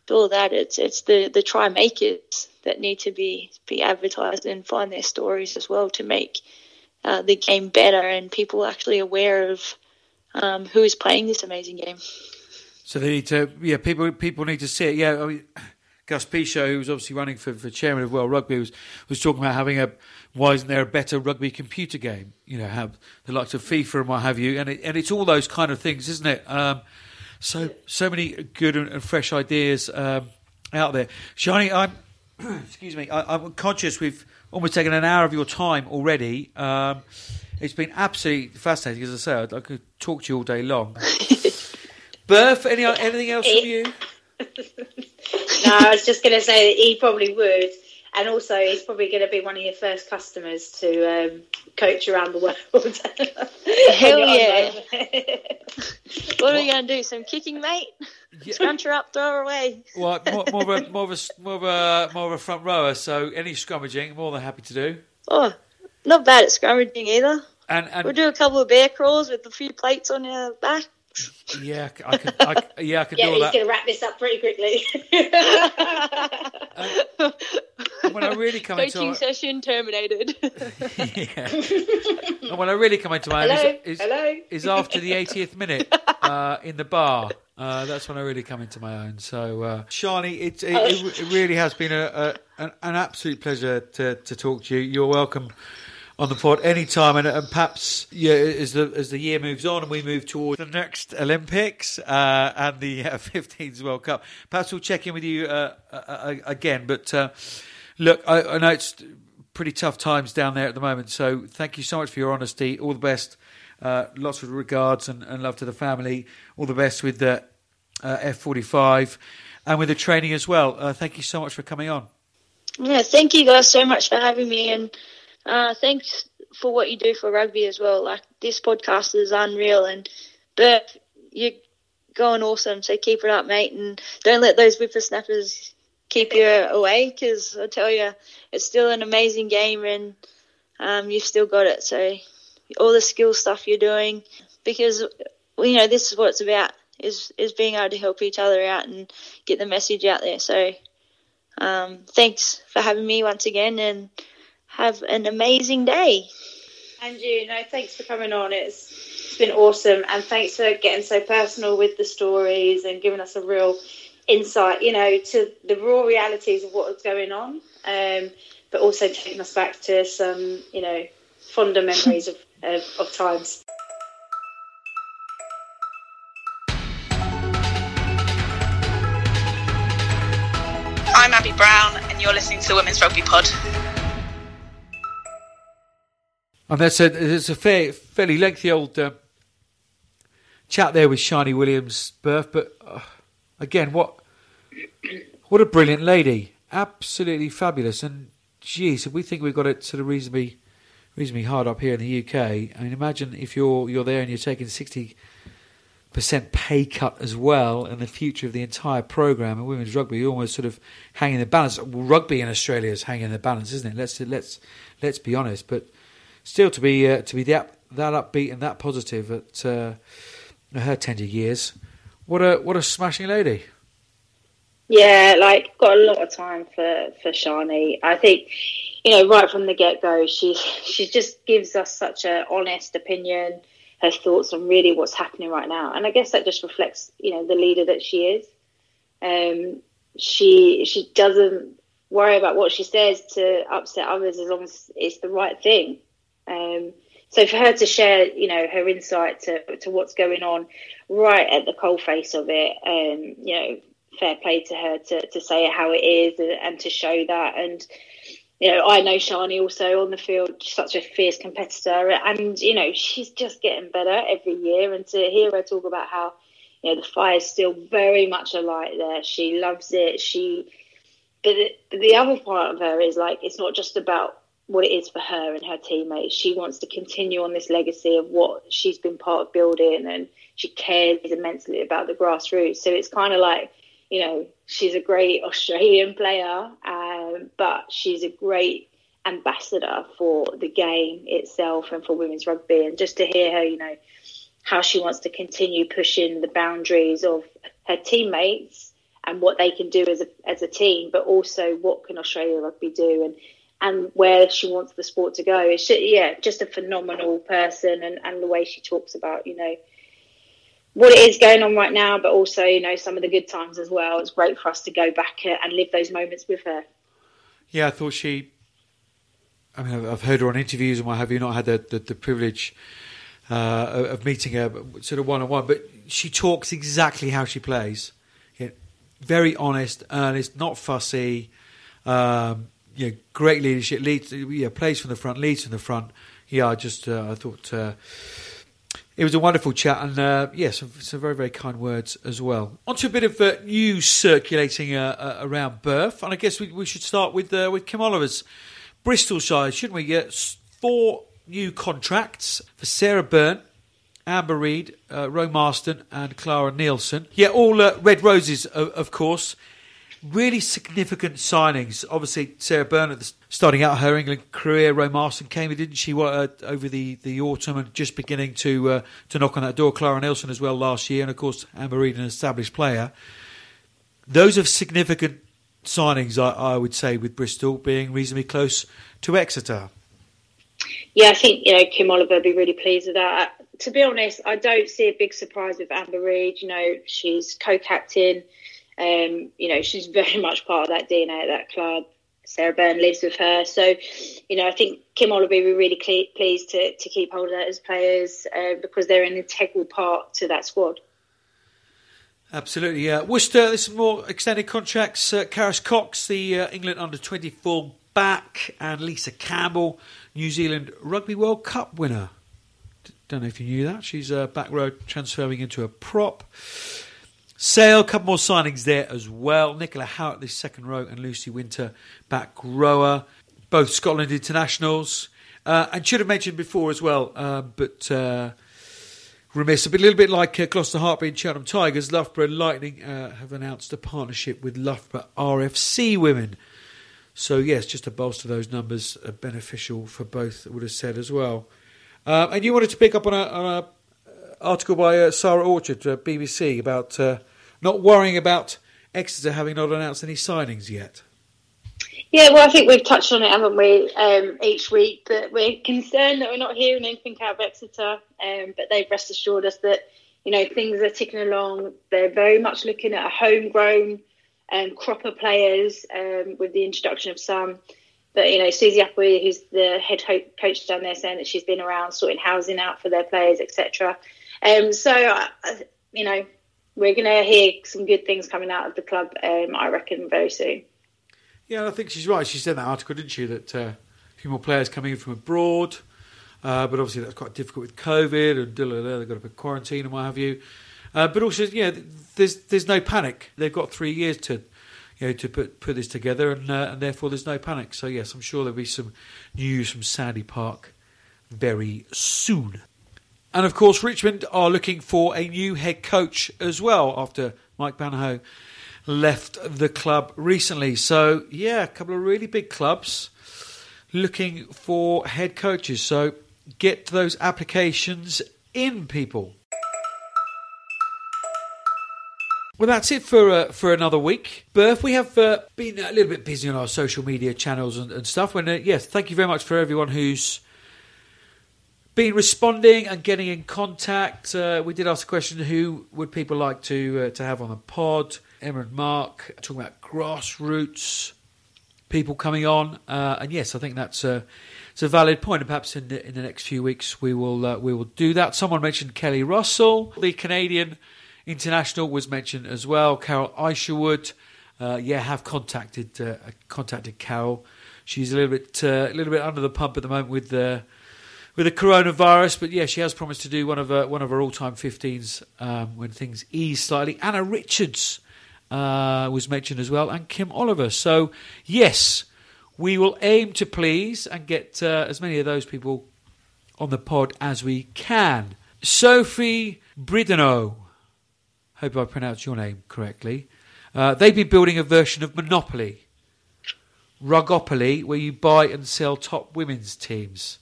do all that. It's it's the the try makers that need to be be advertised and find their stories as well to make uh, the game better and people actually aware of um, who is playing this amazing game. So they need to, yeah, people people need to see it. Yeah, I mean, Gus Pichot, who was obviously running for, for chairman of World Rugby, was was talking about having a why isn't there a better rugby computer game? You know, have the likes of FIFA and what have you, and it, and it's all those kind of things, isn't it? Um, so so many good and, and fresh ideas um, out there. Sharni, I'm excuse me, I, am conscious we've almost taken an hour of your time already. Um, it's been absolutely fascinating, as I said. I could talk to you all day long. Burf, any anything else from you? no, I was just going to say that he probably would and also he's probably going to be one of your first customers to um, coach around the world. Hell yeah! what are we going to do? Some kicking, mate? Yeah. Scrunch her up, throw her away. Well, more, more, of a, more, of a, more of a more of a front rower. So any scrummaging, more than happy to do. Oh, not bad at scrummaging either. And, and we'll do a couple of bear crawls with a few plates on your back. Yeah, I could. I, yeah, I could yeah, do all that. he's going to wrap this up pretty quickly. and when I really come Coaching into session terminated. yeah. And when I really come into my hello, own is, is, hello. is after the 80th minute uh, in the bar. Uh, that's when I really come into my own. So, uh, Sharni, it, it, it, it really has been a, a an, an, absolute pleasure to, to talk to you. You're welcome on the pod anytime. And, and perhaps yeah, as the as the year moves on and we move towards the next Olympics uh, and the uh, 15s World Cup, perhaps we'll check in with you uh, uh, uh again. But uh, look, I, I, know it's pretty tough times down there at the moment. So thank you so much for your honesty. All the best. lots of regards and, and, love to the family. All the best with the F45 and with the training as well. thank you so much for coming on. Yeah, thank you guys so much for having me and uh, thanks for what you do for rugby as well. Like this podcast is unreal, and Burf, you're going awesome. So keep it up, mate, and don't let those whippersnappers keep you away. Because I tell you, it's still an amazing game, and um, you've still got it. So all the skill stuff you're doing, because you know this is what it's about is is being able to help each other out and get the message out there. So um, thanks for having me once again, and have an amazing day. And you know, thanks for coming on. It's it's been awesome, and thanks for getting so personal with the stories and giving us a real insight, you know, to the raw realities of what's going on, um, but also taking us back to some, you know, fonder memories of, of, of times. I'm Abby Brown, and you're listening to the Women's Rugby Pod. And that's a, a fair, fairly lengthy old uh, chat there with Sharni Williams' Burf, but uh, again, what what a brilliant lady, absolutely fabulous. And geez, if we think we've got it sort of reasonably reasonably hard up here in the UK, I mean, imagine if you're you're there and you're taking sixty percent pay cut as well, and the future of the entire program and women's rugby you're almost sort of hanging the balance. Rugby in Australia is hanging the balance, isn't it? Let's let's let's be honest, but still to be uh, to be that that upbeat and that positive at uh, her tender years. What a what a smashing lady. Yeah, like got a lot of time for for Sharni. I think you know right from the get go, she she just gives us such a honest opinion, her thoughts on really what's happening right now, and I guess that just reflects you know the leader that she is. Um, she she doesn't worry about what she says to upset others as long as it's the right thing. Um, so for her to share, you know, her insight to, to what's going on right at the coalface of it, um, you know, fair play to her to, to say how it is and, and to show that. And, you know, I know Sharni also on the field, such a fierce competitor, and you know she's just getting better every year. And to hear her talk about how, you know, the fire's still very much alight there. She loves it. She, but the, the other part of her is like it's not just about what it is for her and her teammates. She wants to continue on this legacy of what she's been part of building, and she cares immensely about the grassroots. So it's kind of like, you know, she's a great Australian player, um, but she's a great ambassador for the game itself and for women's rugby. And just to hear her, you know, how she wants to continue pushing the boundaries of her teammates and what they can do as a as a team, but also what can Australia rugby do and and where she wants the sport to go. It's just, yeah, just a phenomenal person, and, and the way she talks about you know what it is going on right now, but also you know some of the good times as well. It's great for us to go back and live those moments with her. Yeah, I thought she. I mean, I've heard her on interviews and what have you. Not had the the, the privilege uh, of meeting her, sort of one on one, but she talks exactly how she plays. Yeah, very honest, earnest, not fussy. Um, yeah, great leadership. Leads, yeah, plays from the front, leads from the front. Yeah, I just uh, I thought uh, it was a wonderful chat, and uh, yes, yeah, some, some, very very kind words as well. On to a bit of uh, news circulating uh, uh, around Burf, and I guess we, we should start with with Kim Oliver's Bristol side, shouldn't we? Get four new contracts for Sarah Bern, Amber Reed, uh, Roe Marston, and Clara Nielson. Yeah, all red roses, of, of, course. Really significant signings. Obviously, Sarah Bern, starting out her England career, Roe Marston came didn't she, uh, over the, the autumn and just beginning to uh, to knock on that door. Clara Nielson as well last year, and of course, Amber Reed, an established player. Those are significant signings, I, I would say, with Bristol being reasonably close to Exeter yeah, I think you know Kim Oliver would be really pleased with that. To be honest, I don't see a big surprise with Amber Reed. You know, she's co-captain. Um, you know, she's very much part of that DNA at that club. Sarah Bern lives with her, so you know I think Kim Oliver will be really pleased to to keep hold of that as players uh, because they're an integral part to that squad. Absolutely, yeah. Worcester, there's some more extended contracts. Uh, Karis Cox, the uh, England under 24 back, and Lisa Campbell, New Zealand Rugby World Cup winner. Don't know if you knew that. She's a back row transferring into a prop. Sale, a couple more signings there as well. Nicola Howard, the second row, and Lucy Winter, back rower. Both Scotland internationals. Uh, and should have mentioned before as well, uh, but uh, remiss. A, bit, a little bit like uh, Gloucester Hartpury and Cheltenham Tigers, Loughborough Lightning uh, have announced a partnership with Loughborough RFC women so yes, just to bolster those numbers, are beneficial for both. I would have said as well. Uh, and you wanted to pick up on a, on a uh, article by uh, Sarah Orchard, uh, BBC, about uh, not worrying about Exeter having not announced any signings yet. Yeah, well, I think we've touched on it, haven't we, um, each week, that we're concerned that we're not hearing anything out of Exeter, um, but they've rest assured us that, you know, things are ticking along. They're very much looking at a homegrown um, cropper players um, with the introduction of some. But you know, Susie Appleby, who's the head coach down there, saying that she's been around sorting housing out for their players, etc. Um, so you know, we're going to hear some good things coming out of the club. Um, I reckon very soon. Yeah, I think she's right. She said in that article, didn't she, that uh, a few more players coming in from abroad. Uh, but obviously that's quite difficult with COVID and they've got a bit quarantine and what have you. Uh, but also, yeah, there's there's no panic. They've got three years to, you know, to put put this together, and uh, and therefore there's no panic. So yes, I'm sure there'll be some news from Sandy Park very soon. And of course, Richmond are looking for a new head coach as well after Mike Banahoe left the club recently. So yeah, a couple of really big clubs looking for head coaches. So get those applications in, people. Well, that's it for uh, for another week. Burf, we have uh, been a little bit busy on our social media channels and, and stuff. And uh, yes, thank you very much for everyone who's been responding and getting in contact. Uh, we did ask a question: Who would people like to uh, to have on the pod? Emma and Mark talking about grassroots people coming on, uh, and yes, I think that's a it's a valid point. And perhaps in the, in the next few weeks we will we will do that. Someone mentioned Kelly Russell, the Canadian International was mentioned as well. Carol Isherwood, uh, yeah, have contacted uh, contacted Carol. She's a little bit uh, a little bit under the pump at the moment with the with the coronavirus, but yeah, she has promised to do one of her one of her all time 15s um, when things ease slightly. Anna Richards uh, was mentioned as well, and Kim Oliver. So yes, we will aim to please and get uh, as many of those people on the pod as we can. Sophie Bridenow hope I pronounced your name correctly. Uh, they've been building a version of Monopoly, Rugopoly, where you buy and sell top women's teams.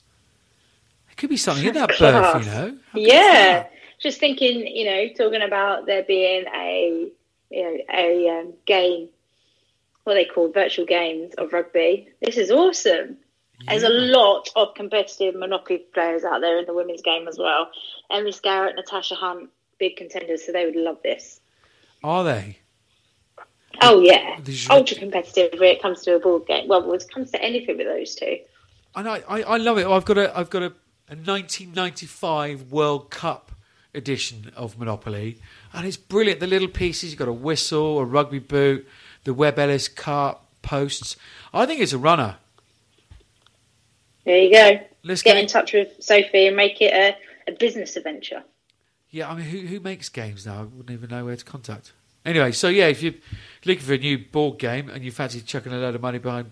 It could be something in that Burf, you know. yeah, just thinking, you know, talking about there being a you know a um, game, what they call virtual games of rugby. This is awesome. Yeah. There's a lot of competitive Monopoly players out there in the women's game as well. Emily Scarratt, Natasha Hunt, big contenders, so they would love this. Are they? Oh yeah, ultra competitive when it comes to a board game. Well, when it comes to anything with those two. And I, I, I love it. I've got a I've got a, a 1995 World Cup edition of Monopoly, and it's brilliant. The little pieces. You've got a whistle, a rugby boot, the Webb Ellis Cup posts. I think it's a runner. There you go. Let's Get get in touch with Sophie and make it a, a business adventure. Yeah, I mean, who who makes games now? I wouldn't even know where to contact. Anyway, so yeah, if you're looking for a new board game and you fancy chucking a load of money behind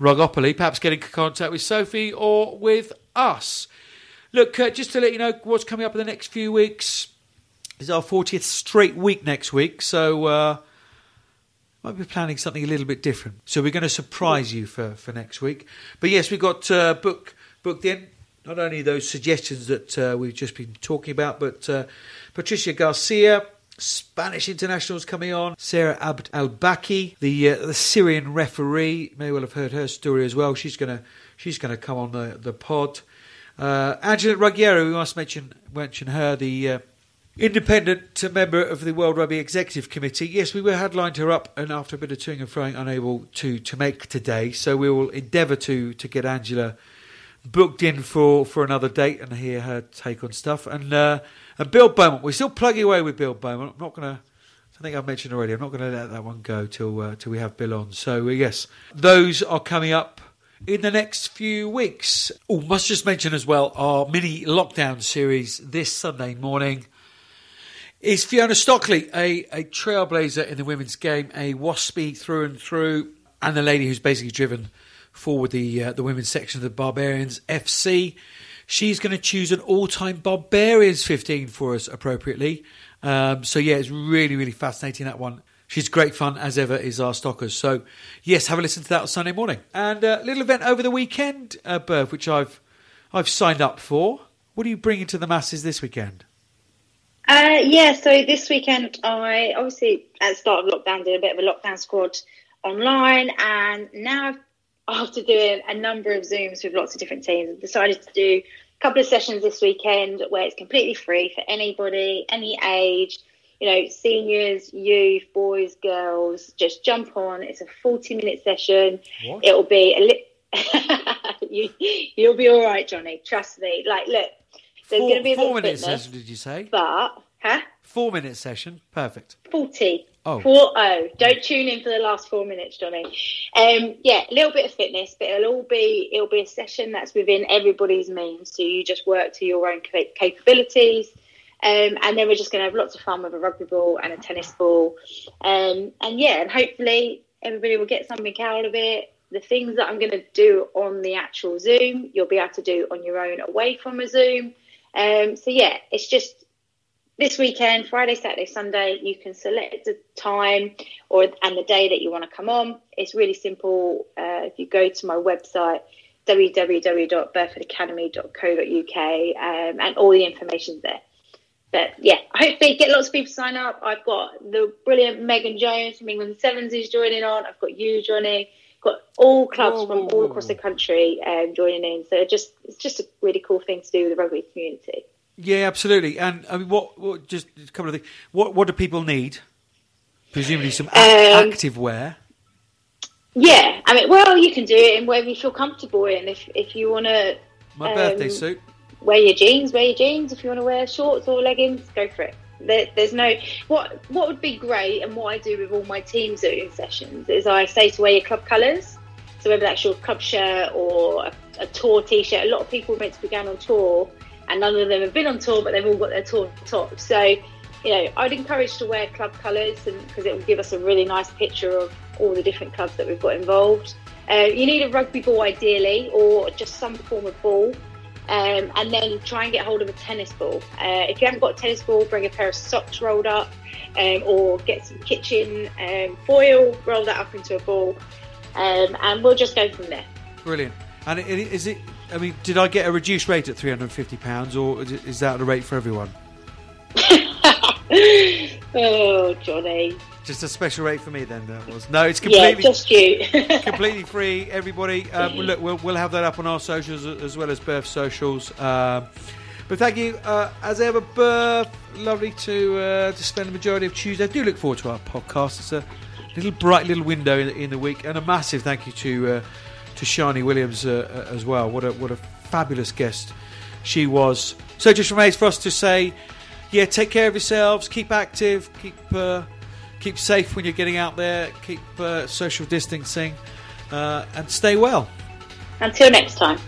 Rugopoly, perhaps get in contact with Sophie or with us. Look, uh, just to let you know what's coming up in the next few weeks is our 40th straight week next week, so uh, might be planning something a little bit different. So we're going to surprise you for, for next week. But yes, we've got uh, book booked in not only those suggestions that uh, we've just been talking about, but uh, Patricia Garcia, Spanish internationals coming on, Sarah Abd Al Baki, the uh, the Syrian referee. May well have heard her story as well. She's gonna she's gonna come on the the pod. Uh, Angela Ruggiero, we must mention mention her, the uh, independent member of the World Rugby Executive Committee. Yes, we were headlined her up, and after a bit of toing and froing, unable to to make today. So we will endeavour to to get Angela booked in for, for another date and hear her take on stuff. And uh, and Bill Beaumont, we're still plugging away with Bill Beaumont. I'm not going to. I think I've mentioned already. I'm not going to let that one go till uh, till we have Bill on. So uh, yes, those are coming up in the next few weeks. Oh, must just mention as well our mini lockdown series this Sunday morning is Fiona Stockley, a, a trailblazer in the women's game, a waspy through and through, and the lady who's basically driven forward the uh, the women's section of the Barbarians FC. She's going to choose an all-time Barbarians 15 for us appropriately. Um, so yeah, it's really really fascinating that one. She's great fun as ever is our Stockers. So yes, have a listen to that on Sunday morning. And a little event over the weekend, uh, Burf, which I've I've signed up for. What are you bringing to the masses this weekend? Uh, yeah, so this weekend I obviously at the start of lockdown did a bit of a lockdown squad online, and now after doing a number of Zooms with lots of different teams, I've decided to do a couple of sessions this weekend where it's completely free for anybody, any age. You know, seniors, youth, boys, girls, just jump on. It's a 40 minute session. What? It'll be a li- you, you'll be all right, Johnny. Trust me. Like, look, there's going to be a four minute fitness, session, did you say? but huh? Four minute session, perfect. 40. Oh. Four oh. Don't tune in for the last four minutes, Johnny. Um, yeah, a little bit of fitness, but it'll all be it'll be a session that's within everybody's means. So you just work to your own capabilities. Um, and then we're just going to have lots of fun with a rugby ball and a tennis ball. Um, and yeah, and hopefully everybody will get something out of it. The things that I'm going to do on the actual Zoom, you'll be able to do on your own away from a Zoom. Um, so yeah, it's just this weekend, Friday, Saturday, Sunday, you can select the time or and the day that you want to come on. It's really simple. Uh, if you go to my website, www.burfordacademy.co.uk, um, and all the information's there. But yeah, hopefully get lots of people to sign up. I've got the brilliant Megan Jones from England Sevens who's joining on. I've got you joining. Got all clubs Whoa, from all across the country um, joining in. So just it's just a really cool thing to do with the rugby community. Yeah, absolutely. And I mean, what? what just a couple of things. What? What do people need? Presumably some ac- Um, active wear. Yeah, I mean, well, you can do it in wherever you feel comfortable in. If if you want to My birthday um, suit. Wear your jeans, wear your jeans. If you want to wear shorts or leggings, go for it. There, there's no what. What would be great, and what I do with all my team Zoom sessions is I say to wear your club colours. So whether that's your club shirt or a, a tour T-shirt. A lot of people are meant to be going on tour, and none of them have been on tour, but they've all got their tour tops. So you know, I'd encourage to wear club colours because it will give us a really nice picture of all the different clubs that we've got involved. Uh, you need a rugby ball ideally, or just some form of ball. Um, and then try and get hold of a tennis ball. Uh, if you haven't got a tennis ball, bring a pair of socks rolled up, um, or get some kitchen um, foil, roll that up into a ball, um, and we'll just go from there. Brilliant. And is it? I mean, did I get a reduced rate at three hundred and fifty pounds, or is, that the rate for everyone? oh, Johnny. Just a special rate for me then. That was no. It's completely Yeah, completely just you. completely free. Everybody, um, look, we'll, we'll have that up on our socials as well as Burf socials. Um, but thank you uh, as ever, Burr. Lovely to uh, to spend the majority of Tuesday. I do look forward to our podcast. It's a little bright little window in, in the week, and a massive thank you to uh, to Sharni Williams uh, uh, as well. What a what a fabulous guest she was. So it just remains for us to say, yeah, take care of yourselves, keep active, keep uh, keep safe when you're getting out there, keep uh, social distancing, uh, and stay well. Until next time.